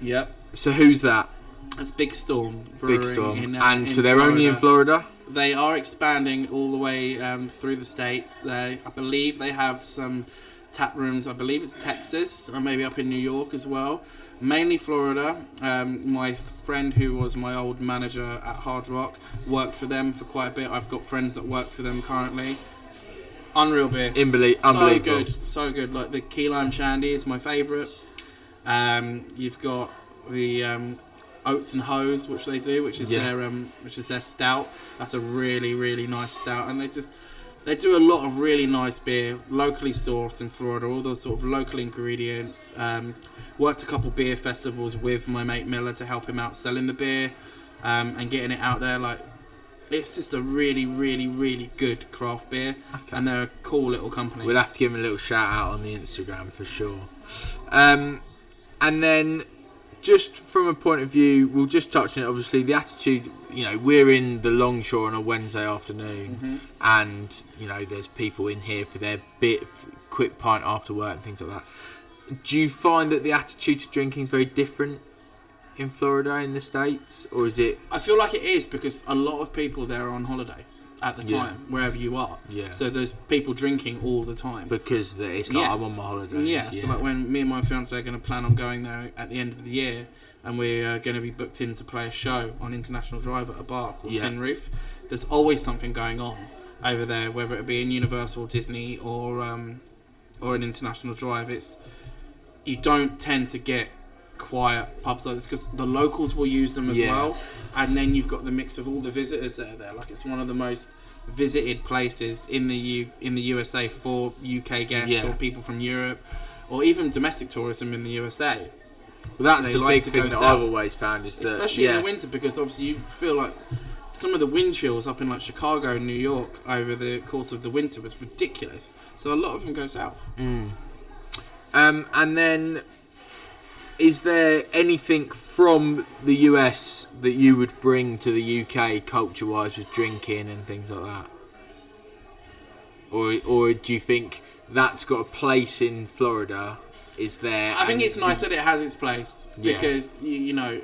Yep. So who's that? That's Big Storm. Big Storm, in, uh, and so they're only in Florida. They are expanding all the way um, through the states. They, I believe they have some tap rooms. I believe it's Texas or maybe up in New York as well. Mainly Florida. Um, my friend, who was my old manager at Hard Rock, worked for them for quite a bit. I've got friends that work for them currently. Unreal beer. Unbelie- So good, so good. Like the key lime shandy is my favourite. Um, you've got the um, oats and hose, which they do, which is Yeah. their um, which is their stout. That's a really really nice stout, and they just they do a lot of really nice beer, locally sourced in Florida. All those sort of local ingredients. Um, worked a couple beer festivals with my mate Miller to help him out selling the beer um, and getting it out there. Like it's just a really really really good craft beer, and they're a cool little company. We'll have to give them a little shout out on the Instagram for sure. Um, and then, just from a point of view, we'll just touch on it. Obviously, the attitude. You know, we're in the Longshore on a Wednesday afternoon, Mhm. and you know, there's people in here for their bit quick pint after work and things like that. Do you find that the attitude to drinking is very different in Florida in the states, or is it? I feel like it is because a lot of people there are on holiday at the Yeah. time, wherever you are. Yeah. So there's people drinking all the time. because the, it's like Yeah. I'm on my holidays. yeah, so like when me and my fiance are going to plan on going there at the end of the year, and we're going to be booked in to play a show on International Drive at a bar called Yeah. Tin Roof. There's always something going on over there, whether it be in Universal, Disney, or um, or an International Drive. It's you don't tend to get quiet pubs like this because the locals will use them as Yeah. well, and then you've got the mix of all the visitors that are there. Like it's one of the most visited places in the U- in the USA for UK guests Yeah. or people from Europe, or even domestic tourism in the USA. Well, that's They the like big thing that south. I've always found is that especially yeah, in the winter because obviously you feel like some of the wind chills up in like Chicago and New York over the course of the winter was ridiculous. So a lot of them go south. Mm. Um, and then, is there anything from the US that you would bring to the UK culture-wise with drinking and things like that, or or do you think that's got a place in Florida? Is there? I think it's nice that it has its place Yeah. because you, you know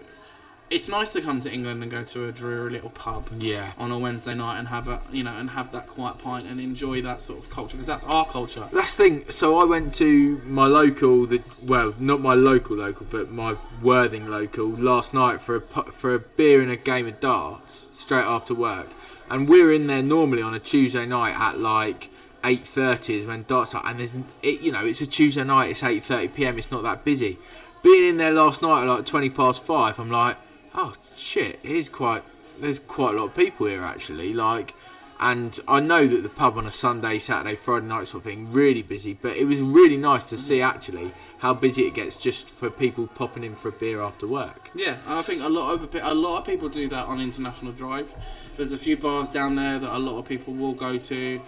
it's nice to come to England and go to a dreary little pub Yeah, on a Wednesday night and have a you know and have that quiet pint and enjoy that sort of culture because that's our culture. That's the thing. So I went to my local, the well, not my local local, but my Worthing local last night for a for a beer and a game of darts straight after work, and we're in there normally on a Tuesday night at like eight thirty is when darts are, and there's it, you know it's a Tuesday night, it's eight thirty p.m. It's not that busy. Being in there last night at like twenty past five, I'm like, oh shit, here's quite there's quite a lot of people here actually, like. And I know that the pub on a Sunday, Saturday, Friday night sort of thing really busy, but it was really nice to see actually how busy it gets just for people popping in for a beer after work. Yeah, and I think a lot of a lot of people do that on International Drive. There's a few bars down there that a lot of people will go to.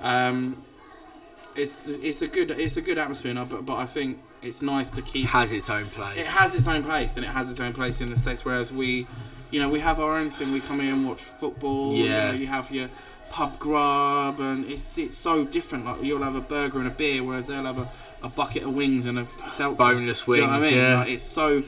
Um, it's it's a good it's a good atmosphere, but but I think it's nice to keep. has its own place. It has its own place, and it has its own place in the states. Whereas we, you know, we have our own thing. We come in and watch football. you Yeah. know, you have your pub grub, and it's it's so different. Like you'll have a burger and a beer, whereas they'll have a, a bucket of wings and a seltzer. Boneless Do you know what I mean? yeah. Like, it's so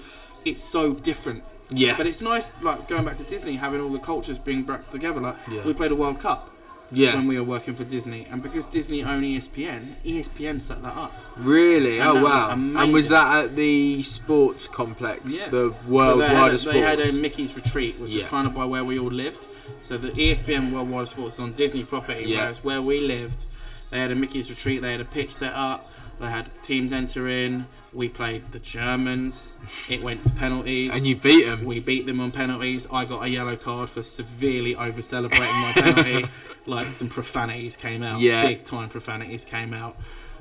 it's so different. Yeah. But it's nice, like going back to Disney, having all the cultures being brought together. Like Yeah. we played a World Cup yeah. when we were working for Disney, and because Disney own ESPN, ESPN set that up. Really? And oh that was wow! And was that at the sports complex, Yeah. the World Sports? they had a Mickey's Retreat, which Yeah. was kind of by where we all lived. So the ESPN World Wider Sports is on Disney property, Yeah. whereas where we lived, they had a Mickey's Retreat. They had a pitch set up. They had teams enter in. We played the Germans. It went to penalties. and you beat them. We beat them on penalties. I got a yellow card for severely over celebrating my penalty. <laughs> like some profanities came out. Yeah. Big time profanities came out.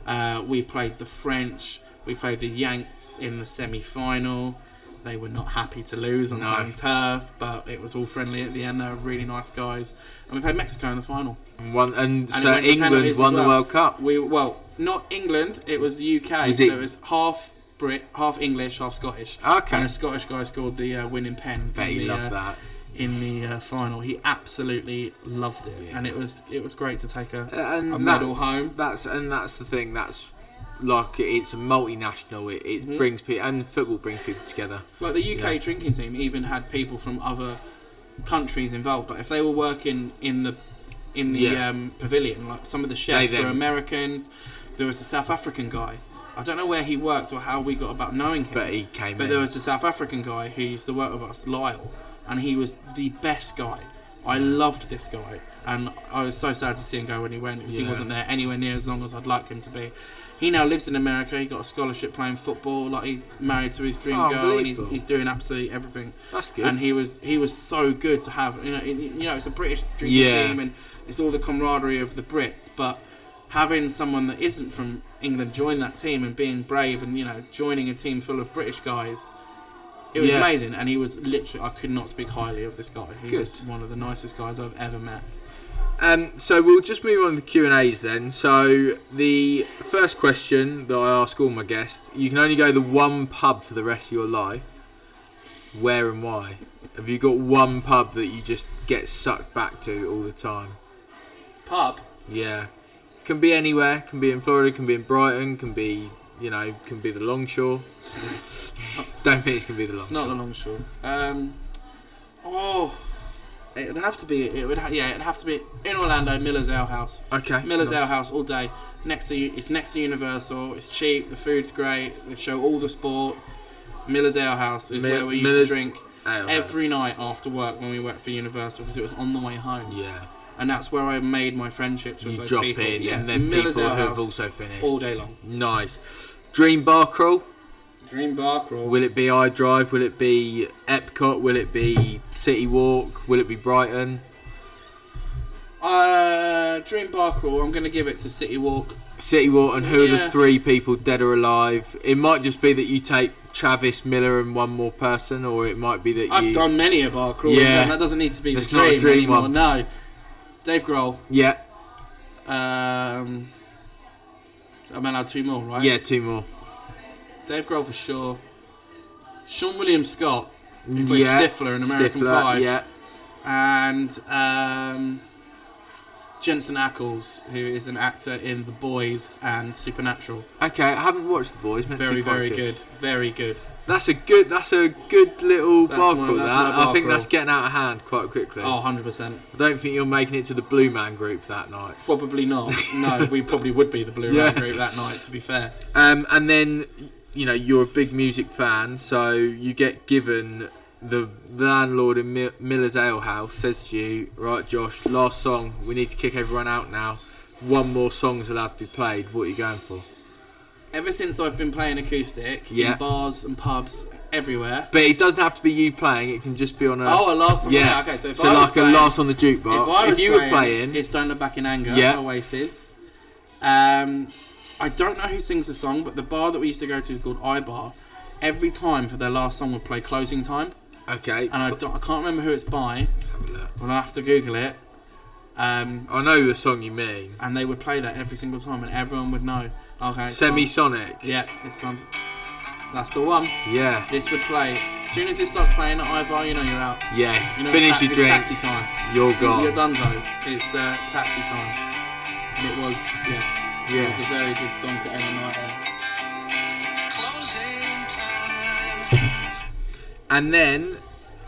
Uh, we played the French. We played the Yanks in the semi final. They were not happy to lose on No. home turf, but it was all friendly at the end. They were really nice guys. And we played Mexico in the final. And, won, and, it so England won as the. World Cup. We well, not England. It was the UK. Was so it- it was half Brit, half English, half Scottish. Okay. And a Scottish guy scored the uh, winning pen. Bet he the, loved uh, that. in the uh, final. He absolutely loved it, Yeah. and it was it was great to take a, and a medal home. That's and that's the thing. That's like it's a multinational. It, it Mhm. brings people and football brings people together. Like the UK Yeah. drinking team even had people from other countries involved. Like if they were working in the in the Yeah. um, pavilion, like some of the chefs They were then- Americans. There was a South African guy. I don't know where he worked or how we got about knowing him. But he came But in. there was a South African guy who used to work with us, Lyle, and he was the best guy. I loved this guy, and I was so sad to see him go when he went because he wasn't there anywhere near as long as I'd liked him to be. He now lives in America. He got a scholarship playing football. Like he's married to his dream Oh, girl, and he's, he's doing absolutely everything. that's good. And he was he was so good to have. You know, it- you know, it's a British drinking Yeah. team, and it's all the camaraderie of the Brits. But having someone that isn't from England join that team and being brave and you know joining a team full of British guys, it was Yeah. amazing. And he was literally I could not speak highly of this guy. He Good. was one of the nicest guys I've ever met. Um, so we'll just move on to the Q and A's then. So the first question that I ask all my guests: you can only go to one pub for the rest of your life. Where and why? Have you got one pub that you just get sucked back to all the time? Pub. Yeah, can be anywhere. Can be in Florida. Can be in Brighton. Can be you know. Can be the Longshore. <laughs> Don't think it's gonna be the It's Longshore. not the longshore. Um, oh, it would have to be. It would. Ha- yeah, it'd have to be in Orlando, Miller's Ale House. Okay. Miller's nice. Ale House all day. Next to it's next to Universal. It's cheap. The food's great. They show all the sports. Miller's Ale House is Mi- where we used Miller's to drink Ale every night after work when we worked for Universal because it was on the way home, Yeah. and that's where I made my friendships with You those drop people. in, yeah, and then Miller's people Ale who have House also finished. all day long. Nice. Dream bar crawl. Dream bar crawl. Will it be iDrive? Will it be Epcot? Will it be City Walk? Will it be Brighton? Uh, Dream bar crawl. I'm going to give it to City Walk. City Walk, and who are the three people dead or alive? It might just be that you take Travis Miller and one more person, or it might be that you I've you. done many a bar crawl. Yeah. that doesn't need to be That's the dream, dream anymore. one. No, Dave Grohl. Yeah, Um, I'm allowed two more, right? yeah, two more. Dave Grohl for sure. Seann William Scott, who plays yeah, Stifler in American Stifler, Pie, Yeah, and um, Jensen Ackles, who is an actor in The Boys and Supernatural. okay. I haven't watched the boys. Very, very good. Very good. That's a good. That's a good little That's bar crawl. That my I think crawl. that's getting out of hand quite quickly. Oh, 100%. I don't think you're making it to the Blue Man group that night. Probably not. no, we probably would be the Blue <laughs> Yeah. Man group that night, to be fair. Um, and then, you know, you're a big music fan, so you get given the landlord in Mi- Miller's Ale House says to you, right, Josh, last song, we need to kick everyone out now. One more song's allowed to be played. What are you going for? Ever since I've been playing acoustic Yeah. in bars and pubs everywhere. But it doesn't have to be you playing. It can just be on a Oh, a last song. yeah. Yeah. Okay, so if so I like playing, a last on the if jukebox. I If, was you playing, were playing, it's Don't Look Back in Anger, Yeah. Oasis. Um, I don't know who sings the song, but the bar that we used to go to is called iBar. Every time for their last song would play Closing Time, okay. and I, don't, I can't remember who it's by. Let's have a look. I'll have to Google it. Um, I know the song you mean. and they would play that every single time, and everyone would know. Okay, Semi time- Sonic. Yeah, it's time. to- That's the one. Yeah. This would play. As soon as it starts playing at iBar, you know you're out. Yeah. You know, Finish ta- your it's drink. taxi time. You're gone. You're donezo's. It's uh, taxi time. And it was, yeah, it It's a very good song to end the night on. Closing time. And then,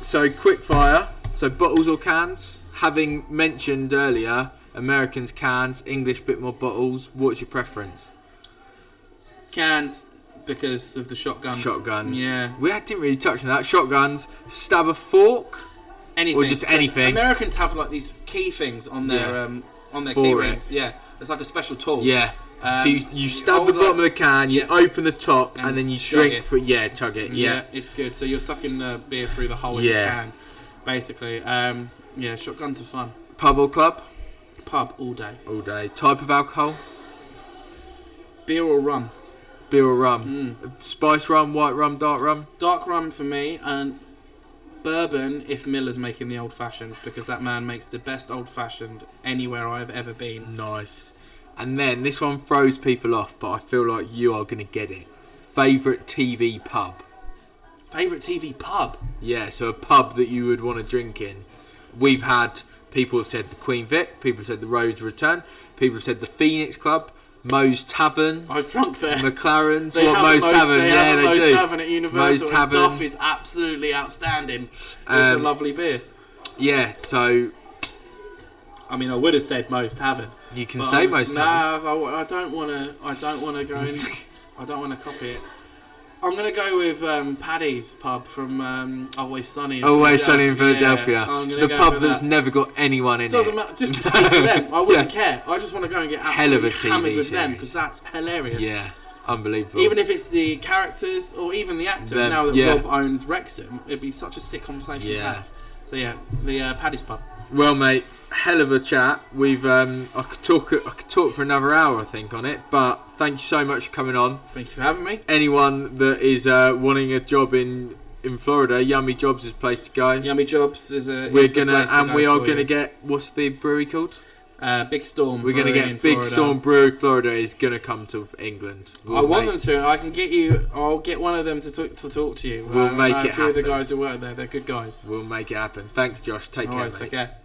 so quick fire. So bottles or cans? Having mentioned earlier, Americans cans, English bit more bottles. What's your preference? Cans because of the shotguns. Shotguns. Yeah. We didn't really touch on that. Shotguns. Stab a fork. Anything. Or just anything. Americans have like these key things on their Yeah. um on their For key rings. Yeah. It's like a special tool. Yeah. Um, so you, you you stab hold the bottom like- of the can, you Yeah. open the top, and, And then you drink. it. For, yeah, chug it. Yeah, Yeah. it's good. So you're sucking the beer through the hole in Yeah. the can, basically. Um, yeah, shotguns are fun. Pub or club? Pub all day. All day. Type of alcohol? Beer or rum. Beer or rum? Mm. Spice rum, white rum, dark rum? Dark rum for me, and bourbon if Miller's making the old fashions because that man makes the best old fashioned anywhere I've ever been. Nice. And then this one throws people off, but I feel like you are going to get it. Favorite TV pub. Favorite TV pub. Yeah, so a pub that you would want to drink in. We've had people have said the Queen Vic, people have said the Rovers Return, people have said the Phoenix Club, Moe's Tavern, I've drunk there. McLaren's. They what Moe's Tavern? They yeah, have they Moe's do. Tavern at Universal. Moe's Tavern. Duff is absolutely outstanding. It's a Um, lovely beer. Yeah, so I mean, I would have said Moe's Tavern. you can say was- Moe's Tavern. Nah, I, I don't want to. I don't want to go in. <laughs> I don't want to copy it. I'm gonna go with um, Paddy's pub from um, Always Sunny. In Always sunny in Philadelphia. Yeah, the pub that's that. never got anyone in it. Doesn't it. matter. Just <laughs> to speak to them, I wouldn't Yeah. care. I just want to go and get Hell of a absolutely hammered TV with them because that's hilarious. Yeah, unbelievable. Even if it's the characters or even the actor, Them, now that yeah. Rob owns Wrexham, it'd be such a sick conversation to have. So yeah, the uh, Paddy's pub. Well, mate, hell of a chat. We've um, I could talk I could talk for another hour, I think, on it. But thank you so much for coming on. Thank you for having me. Anyone that is uh, wanting a job in in Florida, Yummy Jobs is the place to go. Yummy Jobs is a. We're is gonna to and go we are gonna you. get what's the brewery called? uh, Big Storm. We're gonna get Big Florida. Storm Brewery Florida is gonna come to England. I We'll want make- them to. I can get you. I'll get one of them to talk to, talk to you. We'll Um, make I know it A few of the happen. guys who work there, they're good guys. We'll make it happen. Thanks, Josh. Take care, Alright, mate. take care.